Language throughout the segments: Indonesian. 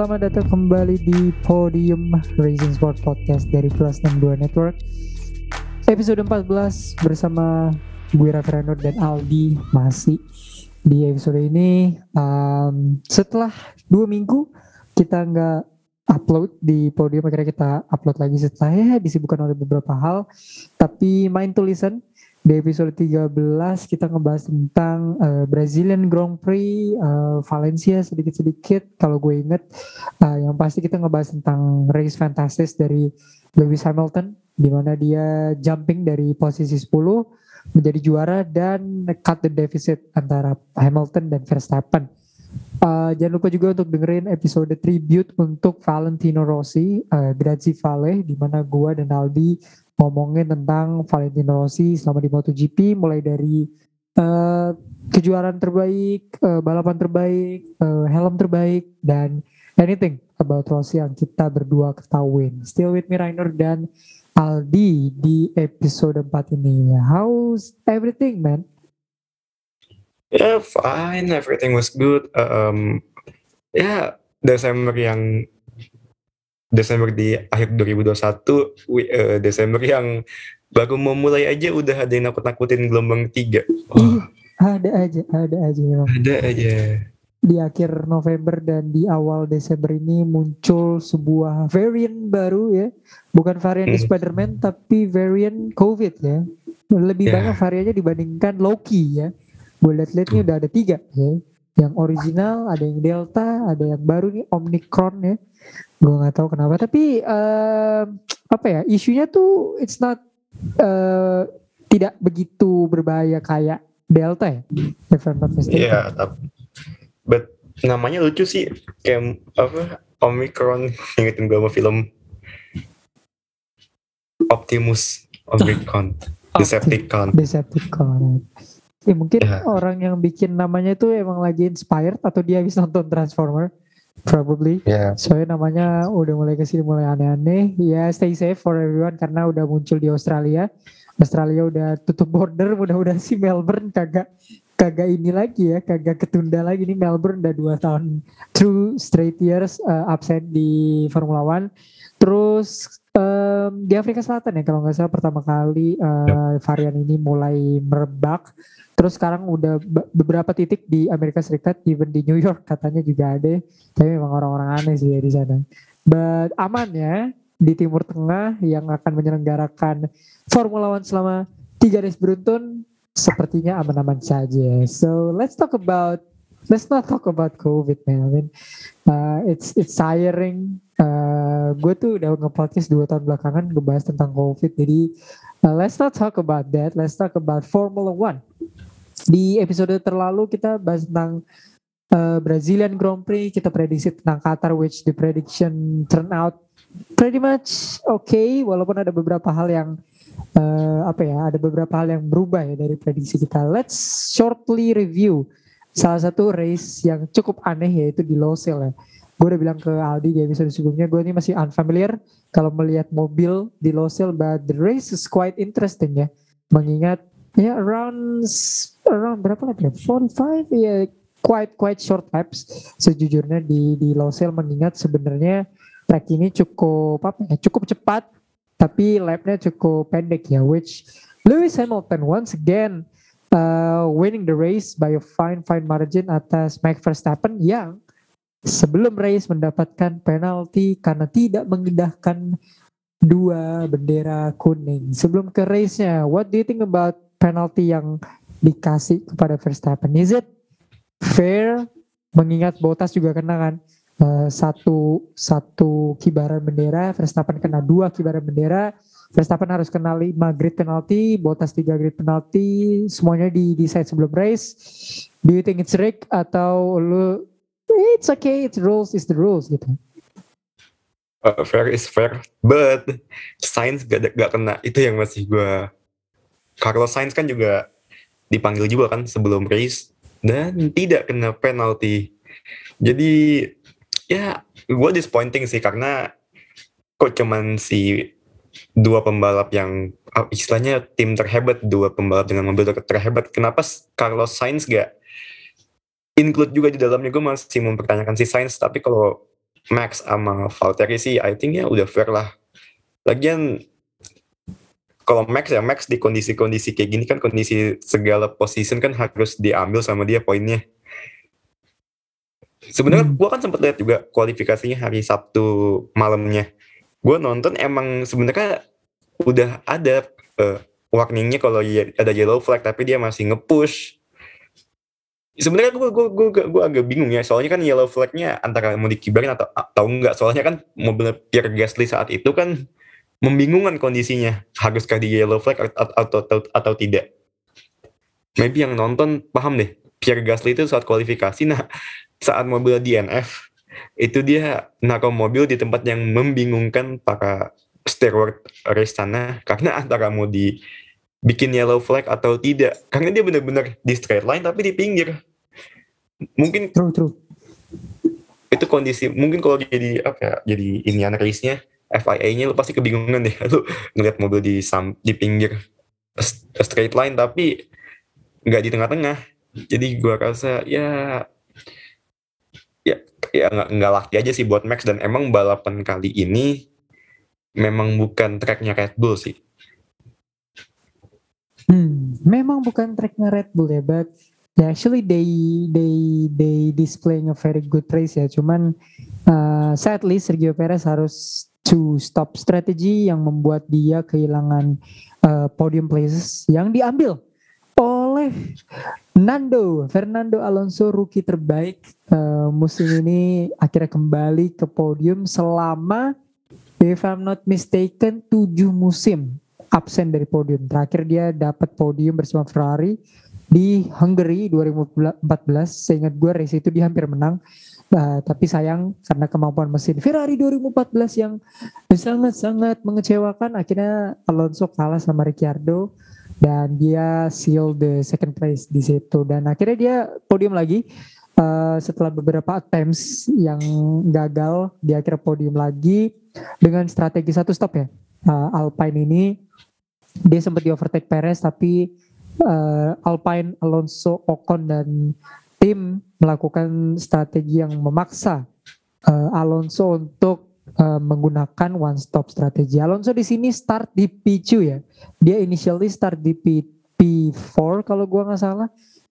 Selamat datang kembali di Podium Racing Sport Podcast dari Plus 62 Network. Episode 14 bersama gue Raffi dan Aldi masih di episode ini. Um, Setelah dua minggu kita nggak upload di Podium akhirnya kita upload lagi setelah ya disibukkan oleh beberapa hal. Tapi main to listen di episode 13 kita ngebahas tentang uh, Brazilian Grand Prix uh, Valencia sedikit-sedikit kalau gue inget uh, yang pasti kita ngebahas tentang race fantastis dari Lewis Hamilton di mana dia jumping dari posisi 10 menjadi juara dan cut the deficit antara Hamilton dan Verstappen. Uh, jangan lupa juga untuk dengerin episode tribute untuk Valentino Rossi, uh, Grazie Vale, di mana gue dan Aldi ngomongin tentang Valentino Rossi selama di MotoGP mulai dari uh, kejuaraan terbaik, uh, balapan terbaik, uh, helm terbaik dan anything about Rossi yang kita berdua ketahuin. Still with me Rainer dan Aldi di episode 4 ini. How's everything, man? Yeah, fine. Everything was good. Um, yeah, Desember yang Desember di akhir 2021, uh, Desember yang baru mau mulai aja udah ada yang nakut-nakutin gelombang tiga. Oh. ada aja, ada aja memang. Ada aja. Di akhir November dan di awal Desember ini muncul sebuah varian baru ya. Bukan varian hmm. Spider-Man tapi varian COVID ya. Lebih yeah. banyak variannya dibandingkan Loki ya. Gue lihat-lihat ini udah ada tiga ya. Yang original, ada yang Delta, ada yang baru nih Omicron ya gue nggak tahu kenapa tapi uh, apa ya isunya tuh it's not uh, tidak begitu berbahaya kayak delta ya? If I'm not mistaken. Yeah, tapi but namanya lucu sih kayak apa omicron ingetin gue sama film. Optimus Omicron Decepticon. Decepticon. Ya mungkin yeah. orang yang bikin namanya itu emang lagi inspired atau dia habis nonton Transformer Probably. Yeah. Soalnya namanya udah mulai ke sini mulai aneh-aneh. Ya stay safe for everyone karena udah muncul di Australia. Australia udah tutup border. Mudah-mudahan si Melbourne kagak kagak ini lagi ya, kagak ketunda lagi nih Melbourne udah dua tahun true straight years uh, absen di Formula One. Terus um, di Afrika Selatan ya kalau nggak salah pertama kali uh, varian ini mulai merebak Terus sekarang udah beberapa titik di Amerika Serikat, even di New York katanya juga ada. Tapi memang orang-orang aneh sih ya di sana. But aman ya di Timur Tengah yang akan menyelenggarakan Formula One selama tiga race beruntun sepertinya aman-aman saja. So let's talk about let's not talk about COVID man. I mean uh, it's it's tiring. Uh, gue tuh udah nge-podcast dua tahun belakangan ngebahas tentang COVID. Jadi uh, let's not talk about that. Let's talk about Formula One. Di episode terlalu kita bahas tentang uh, Brazilian Grand Prix, kita prediksi tentang Qatar which the prediction turn out pretty much okay walaupun ada beberapa hal yang uh, apa ya, ada beberapa hal yang berubah ya dari prediksi kita. Let's shortly review salah satu race yang cukup aneh yaitu di Losail ya. Gue udah bilang ke Aldi di episode sebelumnya, gue ini masih unfamiliar kalau melihat mobil di Losail, but the race is quite interesting ya. Mengingat ya around around berapa lagi ya? 45 ya quite quite short laps sejujurnya di di Losail mengingat sebenarnya track ini cukup apa ya cukup cepat tapi lapnya cukup pendek ya which Lewis Hamilton once again uh, winning the race by a fine fine margin atas Max Verstappen yang sebelum race mendapatkan penalti karena tidak mengindahkan dua bendera kuning. Sebelum ke race-nya what do you think about penalti yang dikasih kepada Verstappen. Is it fair? Mengingat Bottas juga kena kan uh, satu satu kibaran bendera, Verstappen kena dua kibaran bendera. Verstappen harus kena lima grid penalti, Bottas tiga grid penalti, semuanya di decide sebelum race. Do you think it's rigged atau lu it's okay, it's rules is the rules gitu? Uh, fair is fair, but science gak, gak kena itu yang masih gue Carlos Sainz kan juga dipanggil juga kan sebelum race dan tidak kena penalti. Jadi ya gue disappointing sih karena kok cuman si dua pembalap yang ah, istilahnya tim terhebat dua pembalap dengan mobil terhebat kenapa Carlos Sainz gak include juga di dalamnya gue masih mempertanyakan si Sainz tapi kalau Max sama Valtteri sih I think ya udah fair lah. Lagian kalau Max ya Max di kondisi-kondisi kayak gini kan kondisi segala position kan harus diambil sama dia poinnya. Sebenarnya hmm. gue kan sempat lihat juga kualifikasinya hari Sabtu malamnya. Gue nonton emang sebenarnya udah ada uh, warningnya kalau ada yellow flag tapi dia masih nge-push sebenarnya gue gue gue gue agak bingung ya soalnya kan yellow flagnya antara mau dikibarin atau atau enggak soalnya kan mobil Pierre Gasly saat itu kan membingungkan kondisinya. Haruskah di yellow flag atau atau, atau, atau tidak? Maybe yang nonton paham deh. Pierre Gasly itu saat kualifikasi nah saat mobil DNF itu dia naruh mobil di tempat yang membingungkan para steward race sana. Karena antara mau di bikin yellow flag atau tidak. Karena dia benar-benar di straight line tapi di pinggir. Mungkin true true. Itu kondisi mungkin kalau jadi apa ya jadi ini race-nya FIA-nya lu pasti kebingungan deh lu ngeliat mobil di sam, di pinggir straight line tapi nggak di tengah-tengah jadi gua rasa ya ya ya nggak nggak laki aja sih buat Max dan emang balapan kali ini memang bukan tracknya Red Bull sih. Hmm, memang bukan tracknya Red Bull ya, but Yeah, actually they they they displaying a very good race ya. Cuman uh, sadly Sergio Perez harus to stop strategy yang membuat dia kehilangan uh, podium places yang diambil oleh Nando Fernando Alonso rookie terbaik uh, musim ini akhirnya kembali ke podium selama if I'm not mistaken tujuh musim absen dari podium. Terakhir dia dapat podium bersama Ferrari di Hungary 2014 seingat gue race itu dia hampir menang uh, tapi sayang karena kemampuan mesin Ferrari 2014 yang sangat-sangat mengecewakan akhirnya Alonso kalah sama Ricciardo dan dia seal the second place di situ. Dan akhirnya dia podium lagi uh, setelah beberapa attempts yang gagal dia akhirnya podium lagi dengan strategi satu stop ya uh, Alpine ini. Dia sempat di overtake Perez tapi uh, Alpine, Alonso, Ocon dan tim melakukan strategi yang memaksa uh, Alonso untuk uh, menggunakan one stop strategi. Alonso di sini start di P2 ya. Dia initially start di P P4 kalau gua nggak salah.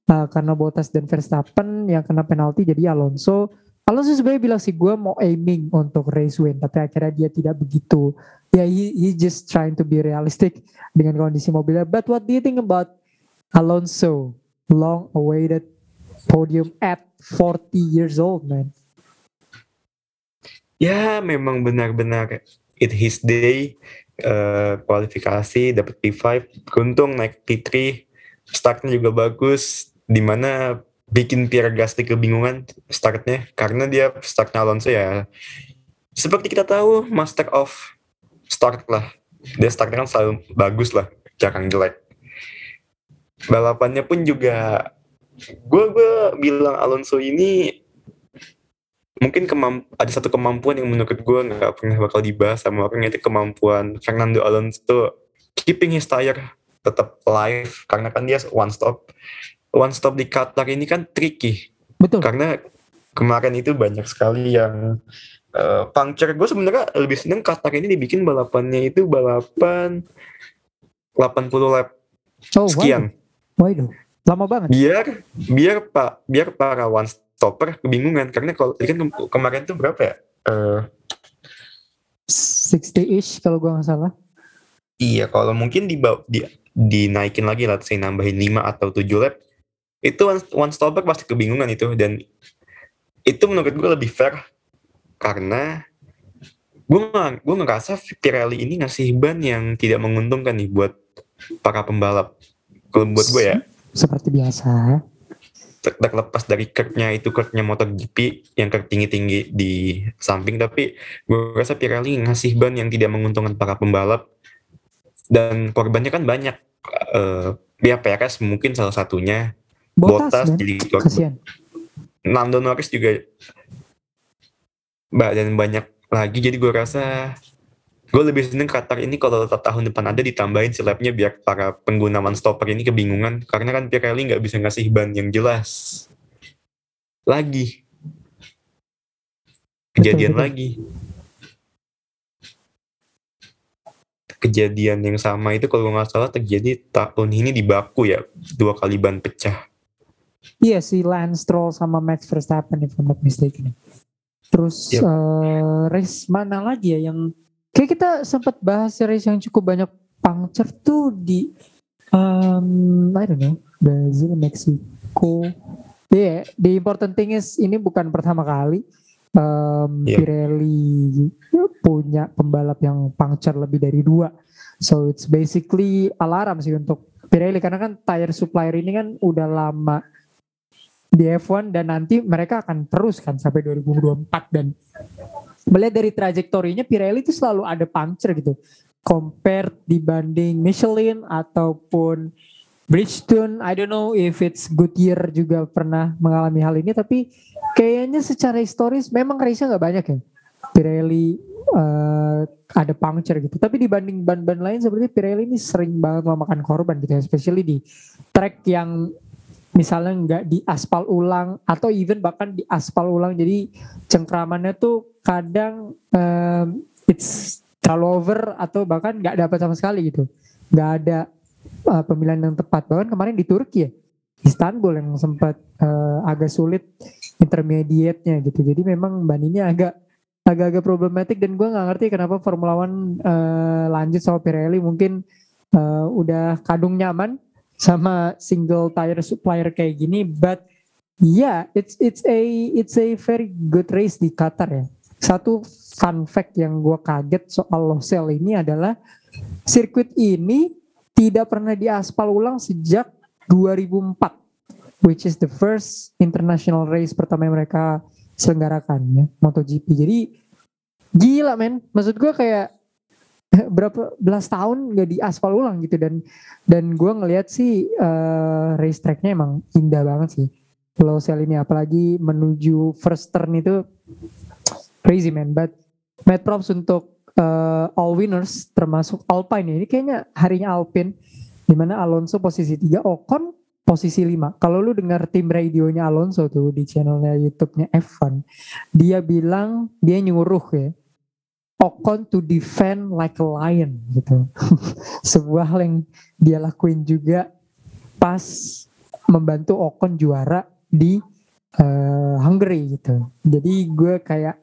Uh, karena Bottas dan Verstappen yang kena penalti jadi Alonso Alonso sebenarnya bilang sih gue mau aiming untuk race win tapi akhirnya dia tidak begitu ya yeah, he, he just trying to be realistic dengan kondisi mobilnya but what do you think about Alonso, long awaited podium at 40 years old, man. Ya, memang benar-benar it his day uh, kualifikasi dapat P5, beruntung naik P3, startnya juga bagus, di mana bikin Pierre Gasly kebingungan startnya. Karena dia startnya Alonso ya seperti kita tahu master of start lah. Dia startnya kan selalu bagus lah jarang jelek. Balapannya pun juga gue gue bilang Alonso ini mungkin kemamp ada satu kemampuan yang menurut gue nggak pernah bakal dibahas sama orang itu kemampuan Fernando Alonso keeping his tire tetap live karena kan dia one stop one stop di Qatar ini kan tricky. Betul. Karena kemarin itu banyak sekali yang uh, puncture. Gue sebenarnya lebih seneng Qatar ini dibikin balapannya itu balapan 80 lap oh, sekian. Waduh, lama banget. Biar biar pak biar para one stopper kebingungan karena kalau kan ke kemarin tuh berapa ya? Uh, 60-ish kalau gua nggak salah. Iya, kalau mungkin di, di dinaikin lagi lah, saya nambahin 5 atau 7 lap, itu one, one stopper pasti kebingungan itu dan itu menurut gue lebih fair karena gue gue ngerasa Pirelli ini ngasih ban yang tidak menguntungkan nih buat para pembalap kalau buat gue ya. Seperti biasa. Terlepas dari curve-nya itu curve-nya MotoGP yang curve tinggi-tinggi di samping. Tapi gue rasa Pirelli ngasih ban yang tidak menguntungkan para pembalap. Dan korbannya kan banyak. Uh, ya PRS mungkin salah satunya. Bottas jadi korban. Nando Norris juga dan banyak lagi. Jadi gue rasa gue lebih seneng Qatar ini kalau tahun depan ada ditambahin si labnya biar para pengguna one stopper ini kebingungan. Karena kan Pirelli nggak bisa ngasih ban yang jelas. Lagi. Kejadian betul, betul. lagi. Kejadian yang sama itu kalau nggak salah terjadi tahun ini di Baku ya dua kali ban pecah. Iya si Lance Stroll sama Max Verstappen if I'm not mistaken. Terus yep. uh, race mana lagi ya yang kayak kita sempat bahas race yang cukup banyak puncture tuh di um, I don't know Brazil Mexico yeah the important thing is ini bukan pertama kali um, yeah. Pirelli punya pembalap yang puncture lebih dari dua. So it's basically alarm sih untuk Pirelli karena kan tire supplier ini kan udah lama di F1 dan nanti mereka akan terus kan sampai 2024 dan melihat dari trajektorinya Pirelli itu selalu ada puncture gitu compare dibanding Michelin ataupun Bridgestone I don't know if it's Goodyear juga pernah mengalami hal ini tapi kayaknya secara historis memang race-nya nggak banyak ya. Pirelli uh, ada puncture gitu. Tapi dibanding ban-ban lain seperti Pirelli ini sering banget memakan korban gitu ya. Especially di track yang misalnya nggak di aspal ulang atau even bahkan di aspal ulang. Jadi cengkramannya tuh kadang um, it's terlalu over atau bahkan nggak dapat sama sekali gitu. Nggak ada uh, pemilihan yang tepat. Bahkan kemarin di Turki ya Istanbul yang sempat uh, agak sulit intermediate-nya gitu. Jadi memang bandingnya agak agak-agak problematik dan gue nggak ngerti kenapa Formula One uh, lanjut sama Pirelli mungkin uh, udah kadung nyaman sama single tire supplier kayak gini but yeah it's it's a it's a very good race di Qatar ya. Satu fun fact yang gue kaget soal Losail ini adalah sirkuit ini tidak pernah diaspal ulang sejak 2004 which is the first international race pertama yang mereka selenggarakan ya MotoGP. Jadi gila men. Maksud gue kayak berapa belas tahun gak di aspal ulang gitu. Dan dan gue ngelihat sih uh, race tracknya emang indah banget sih. Low Cell ini apalagi menuju first turn itu crazy man. But mad props untuk uh, all winners termasuk Alpine. Ini kayaknya harinya Alpine di mana Alonso posisi 3, Ocon posisi 5. Kalau lu dengar tim radionya Alonso tuh di channelnya YouTube-nya F1, dia bilang dia nyuruh ya Ocon to defend like a lion gitu. Sebuah hal yang dia lakuin juga pas membantu Ocon juara di uh, Hungary gitu. Jadi gue kayak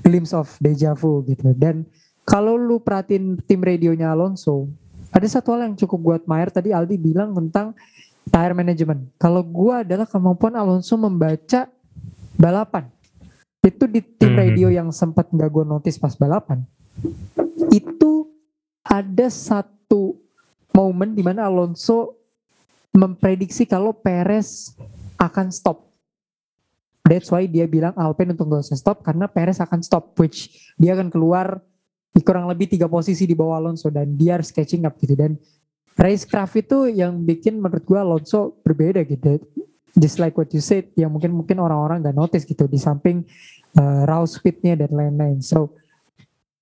glimpse of deja vu gitu. Dan kalau lu perhatiin tim radionya Alonso, ada satu hal yang cukup gue admire tadi Aldi bilang tentang tire management. Kalau gue adalah kemampuan Alonso membaca balapan. Itu di tim hmm. radio yang sempat nggak gue notice pas balapan. Itu ada satu momen di mana Alonso memprediksi kalau Perez akan stop. That's why dia bilang Alpine untuk gak usah stop karena Perez akan stop, which dia akan keluar di kurang lebih tiga posisi di bawah Alonso dan dia harus catching up gitu dan racecraft itu yang bikin menurut gue Alonso berbeda gitu just like what you said yang mungkin mungkin orang-orang gak notice gitu di samping uh, raw speednya dan lain-lain so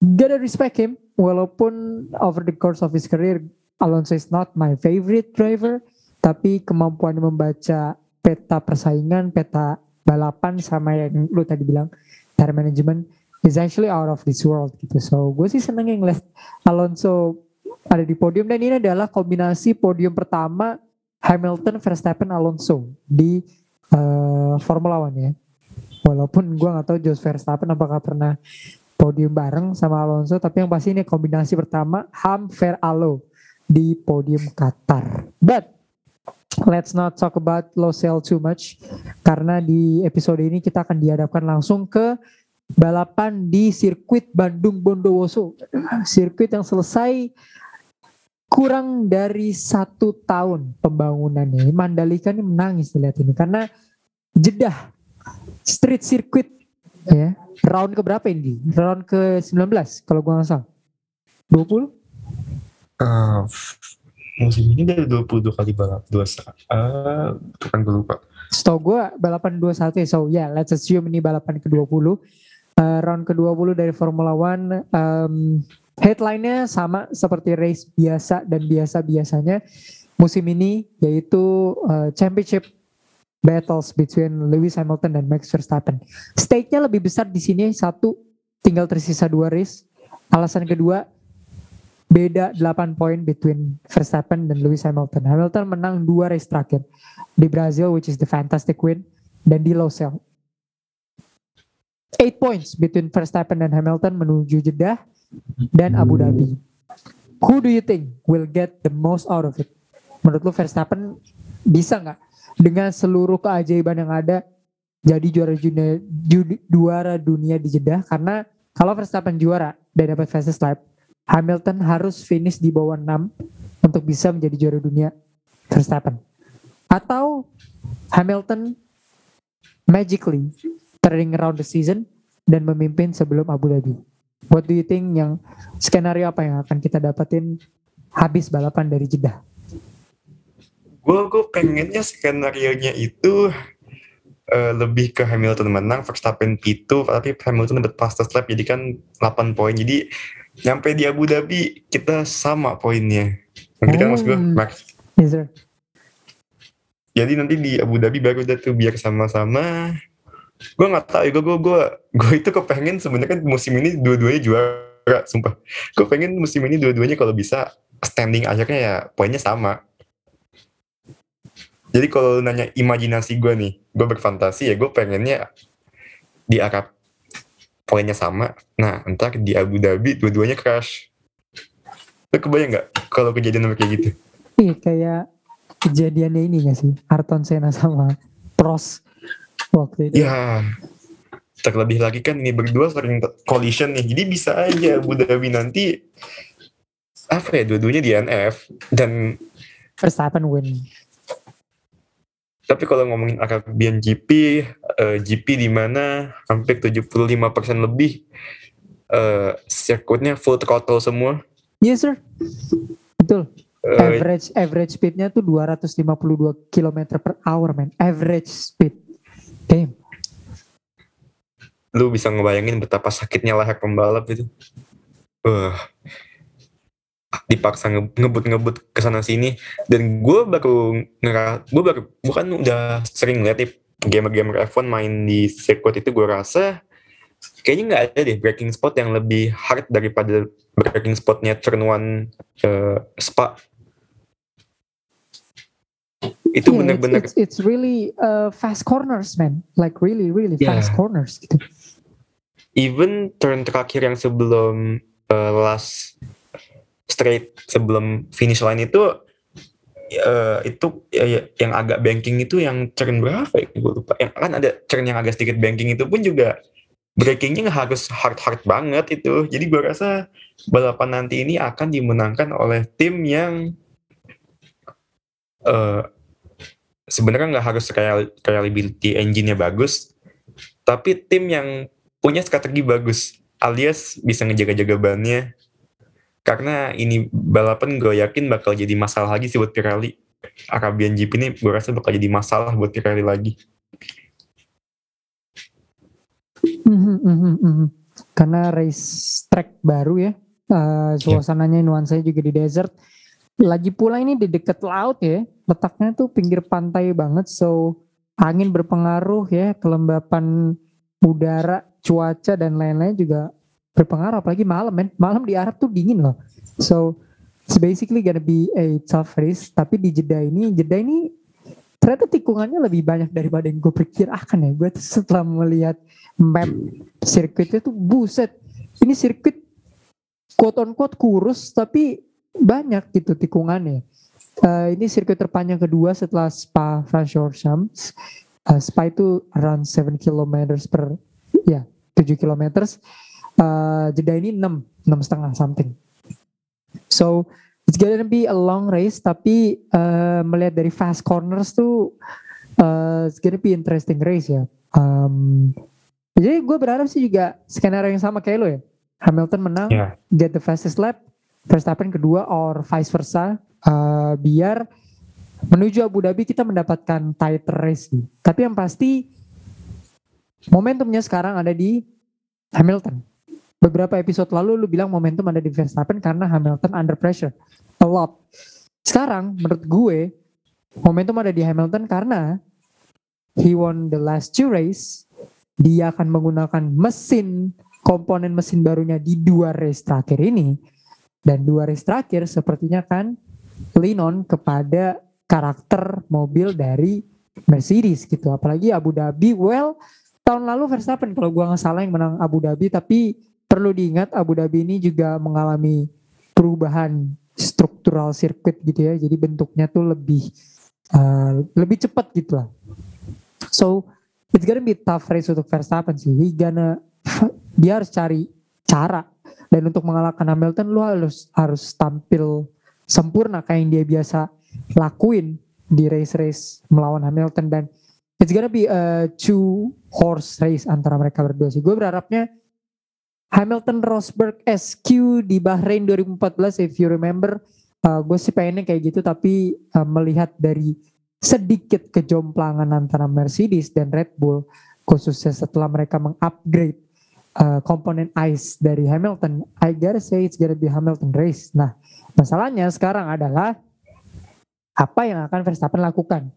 gotta respect him walaupun over the course of his career Alonso is not my favorite driver tapi kemampuan membaca peta persaingan peta balapan sama yang lu tadi bilang tire management is actually out of this world gitu. So gue sih seneng yang Alonso ada di podium dan ini adalah kombinasi podium pertama Hamilton, Verstappen, Alonso di uh, Formula One ya. Walaupun gue gak tahu Jos Verstappen apakah pernah podium bareng sama Alonso, tapi yang pasti ini kombinasi pertama Ham Ver Alo di podium Qatar. But let's not talk about Losail too much karena di episode ini kita akan dihadapkan langsung ke balapan di sirkuit Bandung Bondowoso. Sirkuit yang selesai kurang dari satu tahun pembangunannya. Mandalika ini menangis lihat ini karena jedah street circuit ya round ke berapa ini? Round ke 19 kalau gua nggak salah. 20? Uh, musim ini dari 22 kali balap dua uh, kan gue lupa. Setahu gue balapan 21 ya, so yeah, let's assume ini balapan ke-20 uh, round ke-20 dari Formula One um, headline-nya sama seperti race biasa dan biasa-biasanya musim ini yaitu uh, championship battles between Lewis Hamilton dan Max Verstappen. Stake-nya lebih besar di sini satu tinggal tersisa dua race. Alasan kedua beda 8 poin between Verstappen dan Lewis Hamilton. Hamilton menang dua race terakhir di Brazil which is the fantastic win dan di Losail. 8 points between Verstappen dan Hamilton menuju Jeddah dan Abu Dhabi. Who do you think will get the most out of it? Menurut lu Verstappen bisa nggak dengan seluruh keajaiban yang ada jadi juara dunia, juara dunia di Jeddah karena kalau Verstappen juara dan dapat fastest lap, Hamilton harus finish di bawah 6 untuk bisa menjadi juara dunia Verstappen. Atau Hamilton magically turning around the season dan memimpin sebelum Abu Dhabi. What do you think yang skenario apa yang akan kita dapetin habis balapan dari Jeddah? Gue gue pengennya skenario nya itu uh, lebih ke Hamilton menang, Verstappen P2, tapi Hamilton dapat fastest lap jadi kan 8 poin. Jadi nyampe di Abu Dhabi kita sama poinnya. Nanti kan maksud gue hmm. Max. Yes, sir. Jadi nanti di Abu Dhabi baru udah tuh biar sama-sama gue nggak tahu gue gue gue gue itu kepengen sebenarnya kan musim ini dua-duanya juara sumpah. Gue pengen musim ini dua-duanya kalau bisa standing akhirnya ya poinnya sama. Jadi kalau nanya imajinasi gue nih gue berfantasi ya gue pengennya di Arab poinnya sama. Nah entar di Abu Dhabi dua-duanya crash. Lo kebayang nggak kalau kejadian kayak gitu? Iya kayak kejadiannya ini gak sih? Arton Senna sama Pros waktu itu. Ya, terlebih lagi kan ini berdua sering collision nih, jadi bisa aja Abu Dhabi nanti apa ya dua-duanya di NF dan Verstappen win. Tapi kalau ngomongin Arabian GP, uh, eh, GP di mana hampir 75% lebih uh, sirkuitnya full throttle semua. Yes sir, betul. Uh, average average speednya tuh 252 km per hour man, average speed. Damn. Lu bisa ngebayangin betapa sakitnya leher pembalap itu. Uh, dipaksa ngebut-ngebut ke sana sini dan gue baru ngera gue baru bukan udah sering lihat nih gamer-gamer F1 main di sirkuit itu gue rasa kayaknya nggak ada deh breaking spot yang lebih hard daripada breaking spotnya turn one uh, Spa itu yeah, benar-benar it's, it's, it's really uh, fast corners man. Like really really yeah. fast corners gitu. Even turn terakhir yang sebelum uh, last straight sebelum finish line itu uh, itu uh, yang agak banking itu yang turn berapa ya? Gue lupa. Yang kan ada turn yang agak sedikit banking itu pun juga breakingnya harus hard hard banget itu. Jadi gue rasa balapan nanti ini akan dimenangkan oleh tim yang uh, sebenarnya nggak harus reliability engine-nya bagus, tapi tim yang punya strategi bagus, alias bisa ngejaga-jaga bannya. Karena ini balapan gue yakin bakal jadi masalah lagi sih buat Pirelli. Arabian GP ini gue rasa bakal jadi masalah buat Pirelli lagi. Mm -hmm, Karena race track baru ya, uh, suasananya yeah. nuansanya juga di desert lagi pula ini di dekat laut ya, letaknya tuh pinggir pantai banget, so angin berpengaruh ya, kelembapan udara, cuaca dan lain-lain juga berpengaruh. Apalagi malam men, malam di Arab tuh dingin loh. So it's basically gonna be a tough race. Tapi di Jeddah ini, Jeddah ini ternyata tikungannya lebih banyak daripada yang gue pikir akan ya. Gue setelah melihat map sirkuitnya tuh buset. Ini sirkuit quote on quote kurus tapi banyak gitu tikungannya. Uh, ini sirkuit terpanjang kedua setelah Spa Francorchamps. Uh, Spa itu around 7 km per ya 7 km. Uh, jeda ini 6 6 setengah something. So it's gonna be a long race tapi uh, melihat dari fast corners tuh uh, it's gonna be interesting race ya. Um, jadi gue berharap sih juga skenario yang sama kayak lo ya. Hamilton menang, yeah. get the fastest lap, Verstappen kedua or vice versa uh, biar menuju Abu Dhabi kita mendapatkan tighter race nih. Tapi yang pasti momentumnya sekarang ada di Hamilton. Beberapa episode lalu lu bilang momentum ada di Verstappen karena Hamilton under pressure a lot. Sekarang menurut gue momentum ada di Hamilton karena he won the last two race, dia akan menggunakan mesin komponen mesin barunya di dua race terakhir ini. Dan dua race terakhir sepertinya kan lean on kepada karakter mobil dari Mercedes gitu. Apalagi Abu Dhabi, well tahun lalu Verstappen kalau gua nggak salah yang menang Abu Dhabi, tapi perlu diingat Abu Dhabi ini juga mengalami perubahan struktural sirkuit gitu ya. Jadi bentuknya tuh lebih uh, lebih cepat gitu lah. So it's gonna be tough race untuk Verstappen sih. He gonna dia harus cari cara dan untuk mengalahkan Hamilton lu harus harus tampil sempurna kayak yang dia biasa lakuin di race-race melawan Hamilton dan it's gonna be a two horse race antara mereka berdua sih. Gue berharapnya Hamilton Rosberg SQ di Bahrain 2014 if you remember uh, gue sih pengennya kayak gitu tapi uh, melihat dari sedikit kejomplangan antara Mercedes dan Red Bull khususnya setelah mereka mengupgrade uh, komponen ICE dari Hamilton. I gotta say it's gonna be Hamilton race. Nah masalahnya sekarang adalah apa yang akan Verstappen lakukan?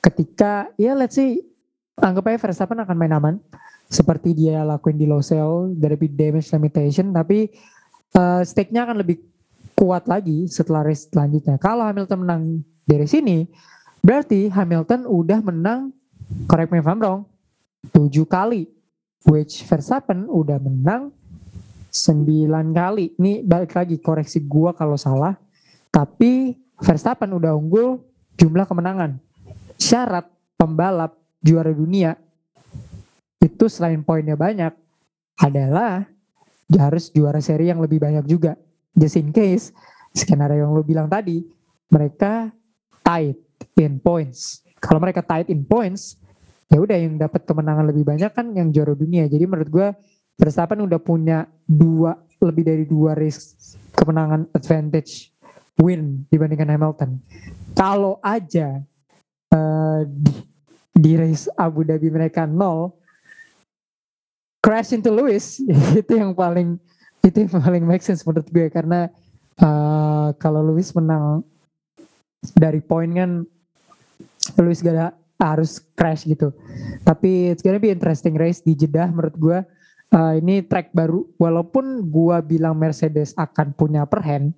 Ketika ya let's say anggap aja Verstappen akan main aman. Seperti dia lakuin di Losail dari damage limitation tapi uh, stake-nya akan lebih kuat lagi setelah race selanjutnya. Kalau Hamilton menang dari sini Berarti Hamilton udah menang, correct me if I'm wrong, 7 kali. Which Verstappen udah menang 9 kali. Ini balik lagi koreksi gua kalau salah. Tapi Verstappen udah unggul jumlah kemenangan. Syarat pembalap juara dunia itu selain poinnya banyak adalah harus juara seri yang lebih banyak juga. Just in case skenario yang lo bilang tadi mereka tight in points. Kalau mereka tight in points, ya udah yang dapat kemenangan lebih banyak kan yang juara dunia. Jadi menurut gue Verstappen udah punya dua lebih dari dua race kemenangan advantage win dibandingkan Hamilton. Kalau aja uh, di, di race Abu Dhabi mereka nol, crash into Lewis itu yang paling itu yang paling make sense menurut gue karena uh, kalau Lewis menang dari poin kan Lewis gak harus crash gitu. Tapi it's gonna be interesting race di Jeddah menurut gue. Uh, ini track baru, walaupun gue bilang Mercedes akan punya upper hand,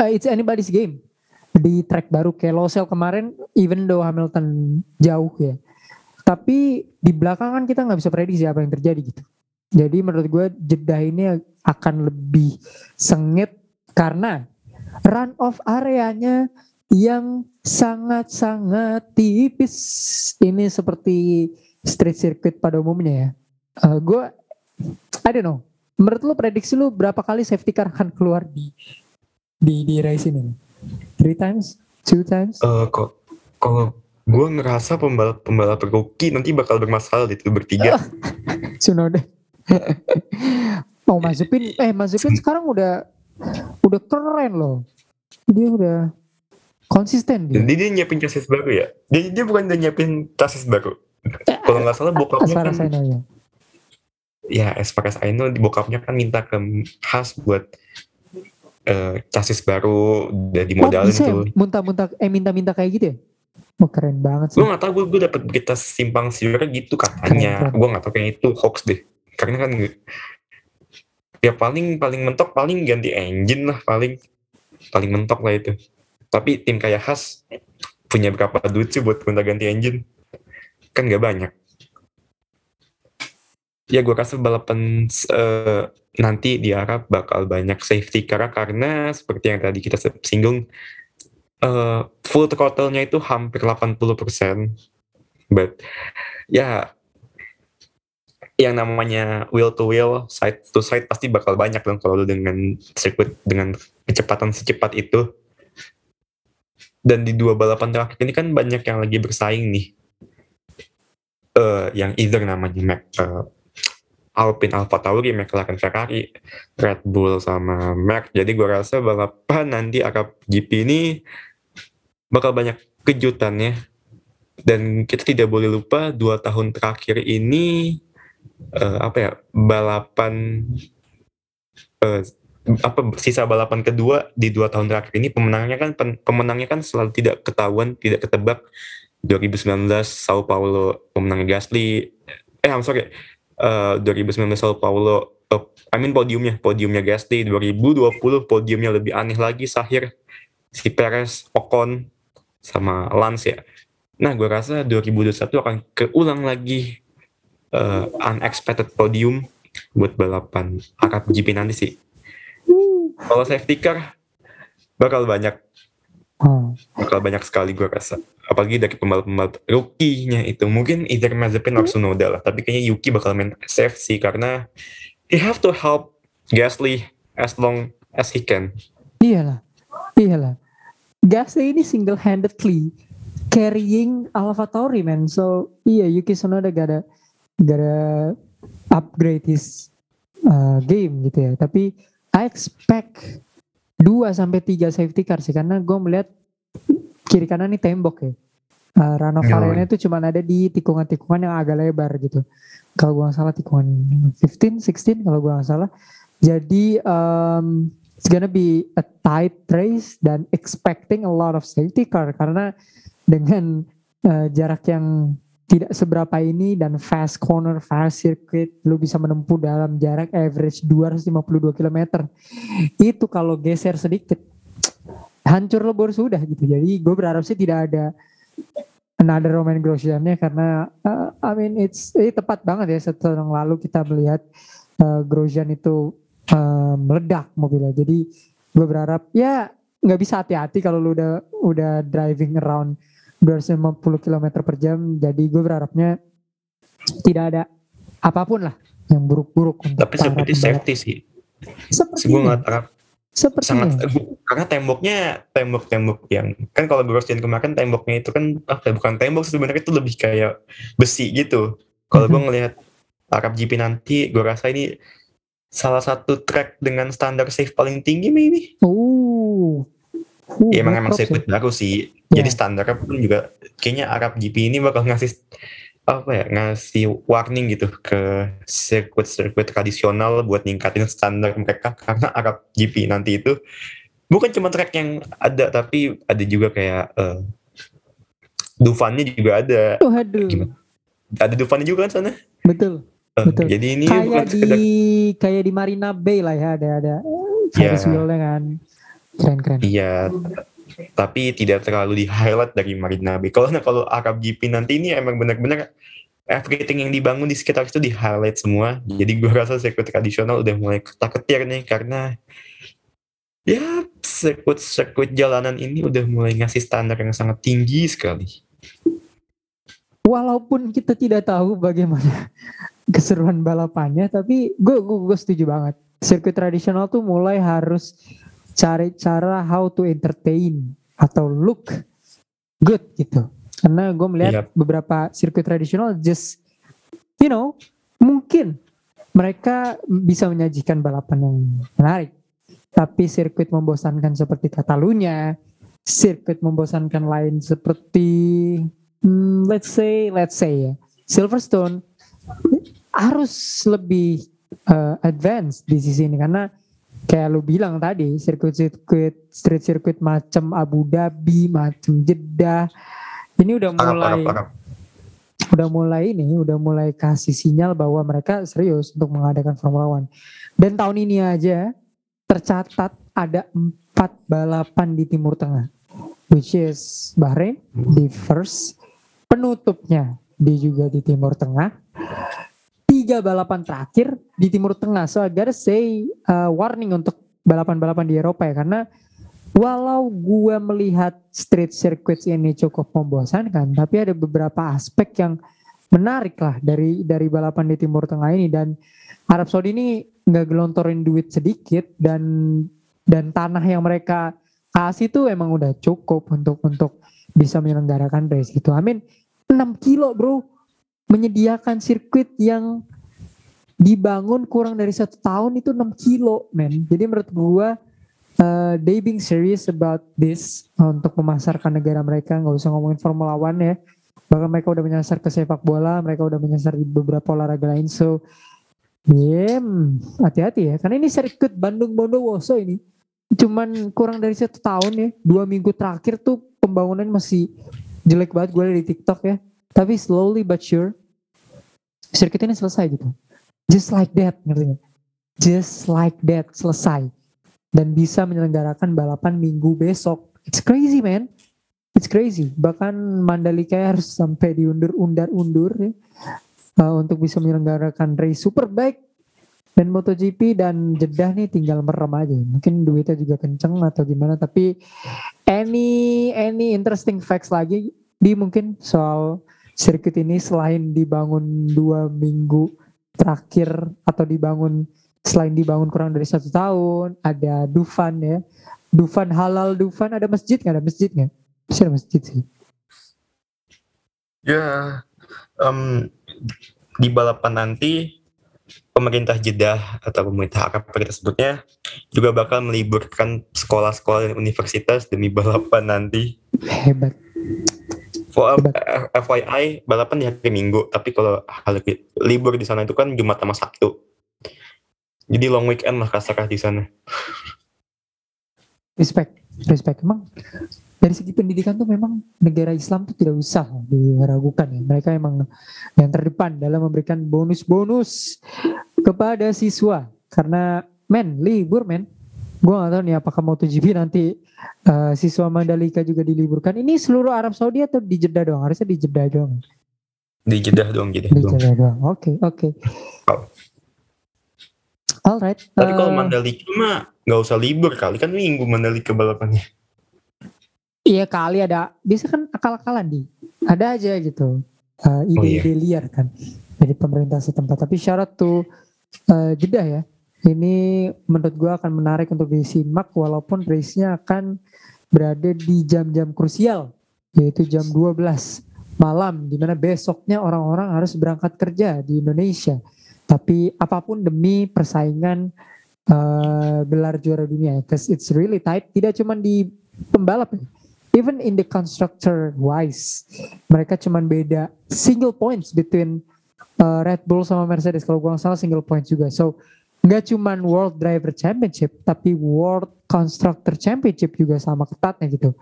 uh, it's anybody's game. Di track baru kayak Losail kemarin, even though Hamilton jauh ya, tapi di belakang kan kita nggak bisa prediksi apa yang terjadi gitu. Jadi menurut gue Jeddah ini akan lebih sengit karena run off areanya yang sangat-sangat tipis. Ini seperti street circuit pada umumnya ya. Uh, eh, gue, I don't know. Menurut lu prediksi lu berapa kali safety car akan keluar di di di race ini? Three times? Two times? Uh, kok kalau gue ngerasa pembalap pembalap rookie nanti bakal bermasalah itu bertiga. Sunoda. oh Mazepin, eh Mazepin sekarang udah udah keren loh. Dia udah konsisten dia. Jadi dia nyiapin chassis baru ya? Dia, dia bukan dia nyiapin chassis baru. Eh, Kalau nggak salah bokapnya kan... Saya ya. as far as I know, bokapnya kan minta ke khas buat uh, chassis baru udah dimodalin oh, tuh. Muntah-muntah, eh minta-minta kayak gitu ya? Oh, keren banget sih. Gue gak tau, gue, gue dapet berita simpang siur gitu katanya. Gue gak tau kayak itu hoax deh. Karena kan ya paling paling mentok paling ganti engine lah paling paling mentok lah itu. Tapi tim kayak khas punya berapa duit sih buat gonta ganti engine? Kan gak banyak. Ya gue rasa balapan uh, nanti di Arab bakal banyak safety car karena seperti yang tadi kita singgung uh, full throttle-nya itu hampir 80%. But ya yang namanya wheel to wheel, side to side pasti bakal banyak dong kalau dengan sirkuit dengan kecepatan secepat itu dan di dua balapan terakhir ini kan banyak yang lagi bersaing nih uh, yang either namanya Mac, uh, Alpine Alfa Tauri, McLaren Ferrari, Red Bull sama Merc. Jadi gue rasa balapan nanti Arab GP ini bakal banyak kejutannya. Dan kita tidak boleh lupa dua tahun terakhir ini uh, apa ya balapan uh, apa sisa balapan kedua di dua tahun terakhir ini pemenangnya kan pemenangnya kan selalu tidak ketahuan tidak ketebak. 2019 Sao Paulo pemenang Gasly. Eh I'm sorry. Uh, 2019 Sao Paulo uh, I mean podiumnya podiumnya Gasly. 2020 podiumnya lebih aneh lagi Sahir si Perez Ocon sama Lance ya. Nah gue rasa 2021 akan keulang lagi uh, unexpected podium buat balapan akap GP nanti sih kalau safety car bakal banyak Hmm. Bakal banyak sekali gue rasa. Apalagi dari pembalap-pembalap rookie-nya itu. Mungkin either Mazepin or Tsunoda lah. Tapi kayaknya Yuki bakal main safe sih. Karena he have to help Gasly as long as he can. Iyalah. Iyalah. Gasly ini single-handedly carrying Alpha Tauri man. So iya Yuki Tsunoda gak ada gak ada upgrade his uh, game gitu ya. Tapi I expect dua sampai tiga safety car sih karena gue melihat kiri kanan ini tembok ya. Uh, runoff oh, area itu cuma ada di tikungan-tikungan yang agak lebar gitu. Kalau gue nggak salah tikungan 15, 16 kalau gue nggak salah. Jadi um, it's gonna be a tight race dan expecting a lot of safety car karena dengan uh, jarak yang tidak seberapa ini dan fast corner, fast circuit, lu bisa menempuh dalam jarak average 252 km. Itu kalau geser sedikit, hancur lebur sudah gitu. Jadi gue berharap sih tidak ada another Roman Grosjean-nya karena uh, I mean it's ini tepat banget ya setelah yang lalu kita melihat uh, Grosjean itu uh, meledak mobilnya. Jadi gue berharap ya nggak bisa hati-hati kalau lu udah udah driving around 250 km per jam jadi gue berharapnya tidak ada apa pun lah yang buruk-buruk tapi seperti safety sih seperti gue nggak harap seperti sangat karena temboknya tembok-tembok yang kan kalau Grosjean kemarin temboknya itu kan ah bukan tembok sebenarnya itu lebih kayak besi gitu kalau gue mhm. ngelihat Arab GP nanti gue rasa ini salah satu track dengan standar safe paling tinggi maybe. Oh. Ya, emang emang sirkuit baru sih jadi iya. standarnya pun juga kayaknya Arab GP ini bakal ngasih apa ya ngasih warning gitu ke sirkuit-sirkuit tradisional buat ningkatin standar mereka karena Arab GP nanti itu bukan cuma track yang ada tapi ada juga kayak uh, Dufannya juga ada. Oh, aduh. Gimana? Ada Dufannya juga kan sana? Betul. Uh, betul. Jadi ini kayak bukan di kayak di Marina Bay lah ya ada ada Ferris yeah. kan keren keren. Iya tapi tidak terlalu di highlight dari Marina Bay. Kalau kalau Arab GP nanti ini emang benar-benar everything yang dibangun di sekitar itu di highlight semua. Jadi gue rasa sirkuit tradisional udah mulai ketar-ketir nih karena ya sirkuit-sirkuit jalanan ini udah mulai ngasih standar yang sangat tinggi sekali. Walaupun kita tidak tahu bagaimana keseruan balapannya, tapi gue gue setuju banget. Sirkuit tradisional tuh mulai harus cari cara how to entertain atau look good gitu. Karena gue melihat yep. beberapa sirkuit tradisional just you know mungkin mereka bisa menyajikan balapan yang menarik. Tapi sirkuit membosankan seperti Catalunya, sirkuit membosankan lain seperti hmm, let's say let's say ya Silverstone harus lebih uh, advance di sisi ini karena kayak lu bilang tadi sirkuit-sirkuit street circuit macam Abu Dhabi, macam Jeddah. Ini udah mulai udah mulai ini, udah mulai kasih sinyal bahwa mereka serius untuk mengadakan Formula One. Dan tahun ini aja tercatat ada empat balapan di Timur Tengah, which is Bahrain di first, penutupnya di juga di Timur Tengah, tiga balapan terakhir di Timur Tengah. So I gotta say uh, warning untuk balapan-balapan di Eropa ya karena walau gue melihat street circuits ini cukup membosankan, tapi ada beberapa aspek yang menarik lah dari dari balapan di Timur Tengah ini dan Arab Saudi ini nggak gelontorin duit sedikit dan dan tanah yang mereka kasih itu emang udah cukup untuk untuk bisa menyelenggarakan race itu. Amin. 6 kilo bro menyediakan sirkuit yang dibangun kurang dari satu tahun itu 6 kilo men. Jadi menurut gua uh, they being serious about this uh, untuk memasarkan negara mereka nggak usah ngomongin Formula One ya. Bahkan mereka udah menyasar ke sepak bola mereka udah menyasar di beberapa olahraga lain so yeah, hati-hati ya. Karena ini sirkuit Bandung Bondowoso ini. Cuman kurang dari satu tahun ya dua minggu terakhir tuh pembangunan masih jelek banget gue di TikTok ya. Tapi slowly but sure sirkuit ini selesai gitu just like that ngerti gak? just like that selesai. Dan bisa menyelenggarakan balapan minggu besok. It's crazy man. It's crazy. Bahkan Mandalika harus sampai diundur-undur-undur ya uh, untuk bisa menyelenggarakan race super baik dan MotoGP dan Jeddah nih tinggal merem aja. Mungkin duitnya juga kenceng atau gimana tapi any any interesting facts lagi di mungkin soal sirkuit ini selain dibangun dua minggu terakhir atau dibangun selain dibangun kurang dari satu tahun ada Dufan ya Dufan halal Dufan ada masjid nggak ada masjid nggak sih ada masjid sih ya um, di balapan nanti pemerintah Jeddah atau pemerintah Arab kita sebutnya juga bakal meliburkan sekolah-sekolah dan universitas demi balapan nanti. Hebat. For FYI, balapan di hari Minggu, tapi kalau hari libur di sana itu kan Jumat sama Sabtu. Jadi long weekend lah kasarah di sana. Respect, respect. Emang dari segi pendidikan tuh memang negara Islam tuh tidak usah diragukan ya. Mereka emang yang terdepan dalam memberikan bonus-bonus kepada siswa. Karena men, libur men. Gue gak tahu nih apakah MotoGP nanti uh, siswa Mandalika juga diliburkan. Ini seluruh Arab Saudi atau di Jeddah doang? Harusnya di Jeddah doang. Di Jeddah doang, Jeddah di Jeddah doang. Oke, oke. Oh. Alright. Tapi uh, kalau eh, Mandalika mah nggak usah libur kali kan minggu Mandalika balapannya. Iya kali ada, bisa kan akal-akalan di, ada aja gitu uh, ide-ide oh, iya. liar kan dari pemerintah setempat. Tapi syarat tuh uh, jeda ya, ini menurut gue akan menarik untuk disimak walaupun race-nya akan berada di jam-jam krusial, yaitu jam 12 malam, di mana besoknya orang-orang harus berangkat kerja di Indonesia. Tapi apa pun demi persaingan uh, gelar juara dunia, because it's really tight. Tidak cuma di pembalap ya, even in the constructor wise mereka cuman beda single points between uh, Red Bull sama Mercedes kalau gue salah single points juga so nggak cuman World Driver Championship tapi World Constructor Championship juga sama ketatnya gitu.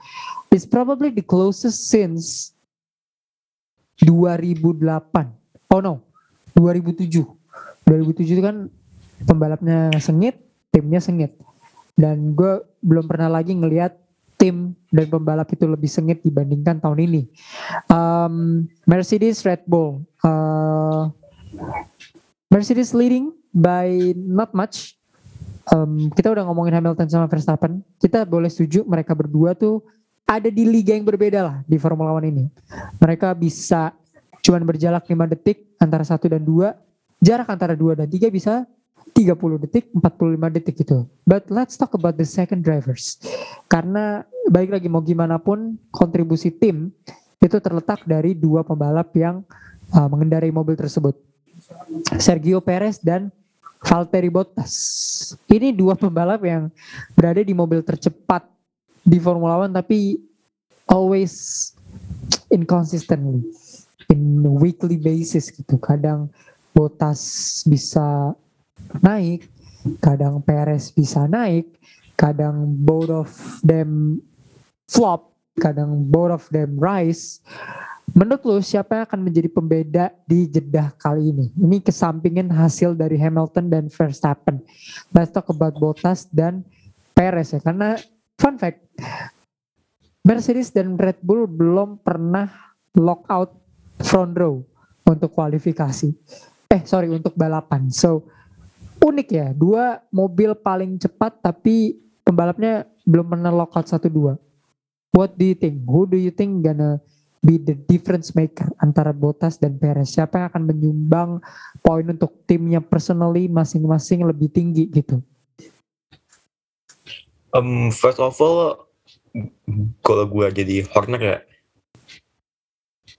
It's probably the closest since 2008 oh no. 2007 2007 itu kan pembalapnya sengit timnya sengit. Dan gue belum pernah lagi ngelihat tim dan pembalap itu lebih sengit dibandingkan tahun ini. Um, Mercedes, Red Bull, uh, Mercedes leading by not much. Um, kita udah ngomongin Hamilton sama Verstappen. Kita boleh setuju mereka berdua tuh ada di liga yang berbeda lah di Formula One ini. Mereka bisa cuman berjarak 5 detik antara satu dan dua. Jarak antara dua dan tiga bisa 30 detik, 45 detik gitu. But let's talk about the second drivers. Karena baik lagi mau gimana pun kontribusi tim itu terletak dari dua pembalap yang uh, mengendarai mobil tersebut. Sergio Perez dan Valtteri Bottas. Ini dua pembalap yang berada di mobil tercepat di Formula One tapi always inconsistently in weekly basis gitu. Kadang Bottas bisa naik, kadang Perez bisa naik, kadang both of them flop, kadang both of them rise. Menurut lo siapa yang akan menjadi pembeda di Jeddah kali ini? Ini kesampingin hasil dari Hamilton dan Verstappen. Let's talk about Bottas dan Perez ya. Karena fun fact, Mercedes dan Red Bull belum pernah lockout front row untuk kualifikasi. Eh sorry untuk balapan. So unik ya, dua mobil paling cepat tapi pembalapnya belum pernah lockout satu dua. What do you think? Who do you think gonna be the difference maker antara Bottas dan Perez? Siapa yang akan menyumbang poin untuk timnya personally masing-masing lebih tinggi gitu? Um, first of all, kalau gue jadi Horner ya,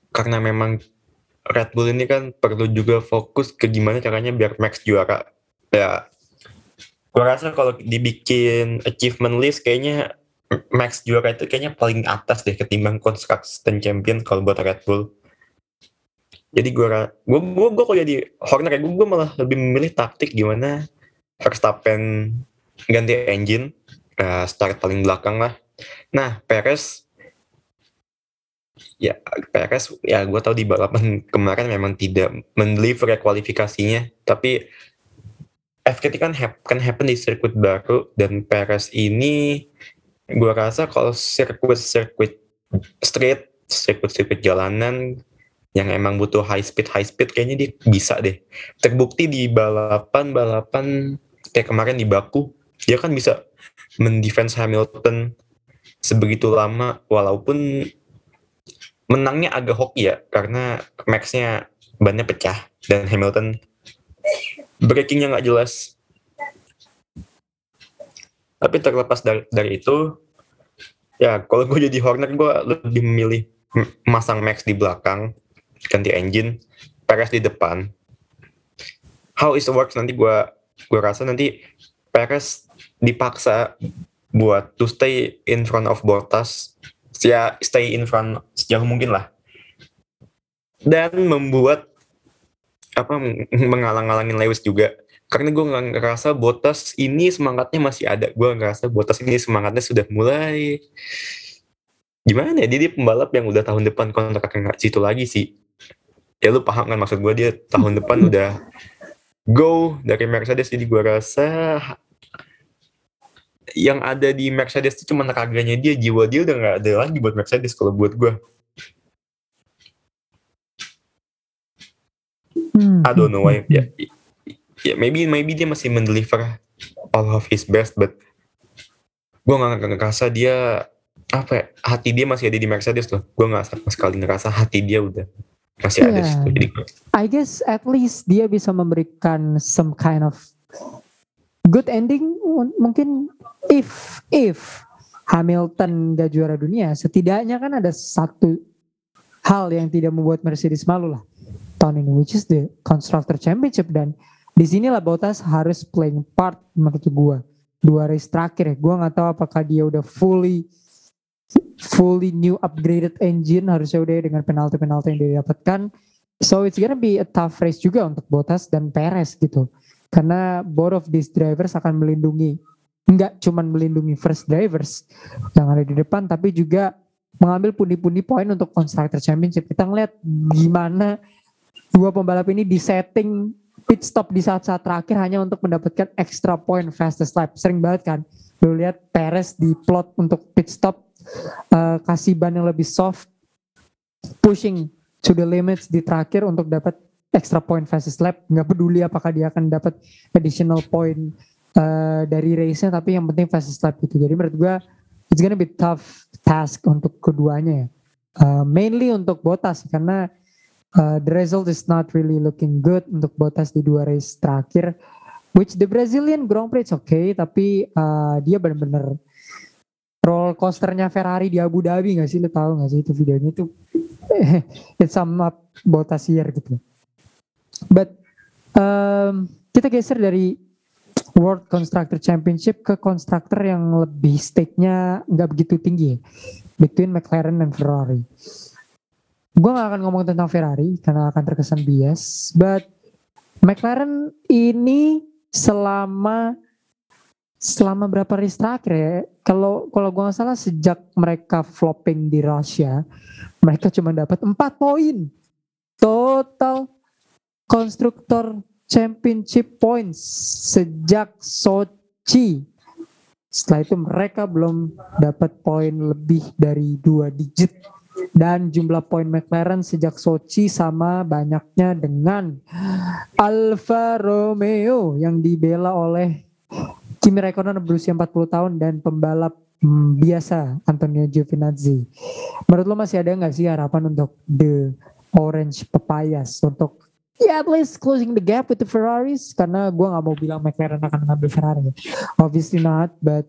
karena memang Red Bull ini kan perlu juga fokus ke gimana caranya biar Max juara. Ya, gue rasa kalau dibikin achievement list kayaknya Max juara itu kayaknya paling atas deh ketimbang Construction Champion kalau buat Red Bull. Jadi gue gue gue gue kalau jadi Horner gue, gue malah lebih memilih taktik gimana Verstappen ganti engine uh, start paling belakang lah. Nah Perez ya PRS ya gue tahu di balapan kemarin memang tidak mendeliver kualifikasinya tapi FKT kan kan happen di sirkuit baru dan PRS ini gue rasa kalau sirkuit sirkuit street sirkuit sirkuit jalanan yang emang butuh high speed high speed kayaknya dia bisa deh terbukti di balapan balapan kayak kemarin di Baku dia kan bisa mendefense Hamilton sebegitu lama walaupun menangnya agak hoki ya karena Max-nya bannya pecah dan Hamilton breakingnya nggak jelas. Tapi terlepas dari, dari itu, ya kalau gue jadi Horner gue lebih memilih masang Max di belakang, ganti engine, Perez di depan. How is it works nanti gue gue rasa nanti Perez dipaksa buat to stay in front of Bottas ya stay in front sejauh mungkin lah dan membuat apa mengalang-alangin Lewis juga karena gue nggak ngerasa Bottas ini semangatnya masih ada. Gue ngerasa Bottas ini semangatnya sudah mulai. Gimana ya? Dia, dia pembalap yang udah tahun depan kontraknya nggak situ lagi sih. Ya lu paham kan maksud gue dia tahun depan udah go dari Mercedes. Jadi gue rasa yang ada di Mercedes itu cuma raganya dia. Jiwa dia udah nggak ada lagi buat Mercedes kalau buat gue hmm. I don't know why ya, ya maybe maybe dia masih mendeliver all of his best but gue nggak ngerasa dia apa ya, hati dia masih ada di Mercedes loh gue nggak sama sekali ngerasa hati dia udah masih yeah. ada situ. Jadi I guess at least dia bisa memberikan some kind of good ending mungkin if if Hamilton gak juara dunia, setidaknya kan ada satu hal yang tidak membuat Mercedes malu lah. Tahun ini, which is the constructor championship dan di sinilah Bottas harus playing part menurut gue dua race terakhir ya. Gue nggak tahu apakah dia udah fully fully new upgraded engine harusnya udah dengan penalti-penalti yang dia dapatkan. So it's gonna be a tough race juga untuk Bottas dan Perez gitu. Karena both of these drivers akan melindungi nggak cuman melindungi first drivers yang ada di depan tapi juga mengambil pundi-pundi poin untuk constructor championship kita ngeliat gimana dua pembalap ini disetting pit stop di saat-saat terakhir hanya untuk mendapatkan extra point fastest lap sering banget kan lu lihat Perez di plot untuk pit stop uh, kasih ban yang lebih soft pushing to the limits di terakhir untuk dapat extra point fastest lap nggak peduli apakah dia akan dapat additional point uh, dari race-nya tapi yang penting fast lap itu. Jadi menurut gue it's gonna be tough task untuk keduanya ya. Uh, mainly untuk Bottas karena uh, the result is not really looking good untuk Bottas di dua race terakhir. Which the Brazilian Grand Prix oke okay, tapi uh, dia benar-benar roller coasternya Ferrari di Abu Dhabi gak sih lo tau gak sih itu videonya itu it's up Bottas here gitu. But um, kita geser dari World Constructor Championship ke konstruktor yang lebih stake-nya nggak begitu tinggi between McLaren dan Ferrari. Gue gak akan ngomong tentang Ferrari karena akan terkesan bias, but McLaren ini selama selama berapa race terakhir ya? Kalau kalau gue nggak salah sejak mereka flopping di Russia, mereka cuma dapat 4 poin total konstruktor championship points sejak Sochi. Setelah itu mereka belum dapat poin lebih dari dua digit dan jumlah poin McLaren sejak Sochi sama banyaknya dengan Alfa Romeo yang dibela oleh Kimi Raikkonen berusia 40 tahun dan pembalap hmm, biasa Antonio Giovinazzi. Menurut lo masih ada nggak sih harapan untuk the Orange Papayas untuk ya at least closing the gap with the Ferraris karena gue nggak mau bilang McLaren akan mengambil Ferrari obviously not but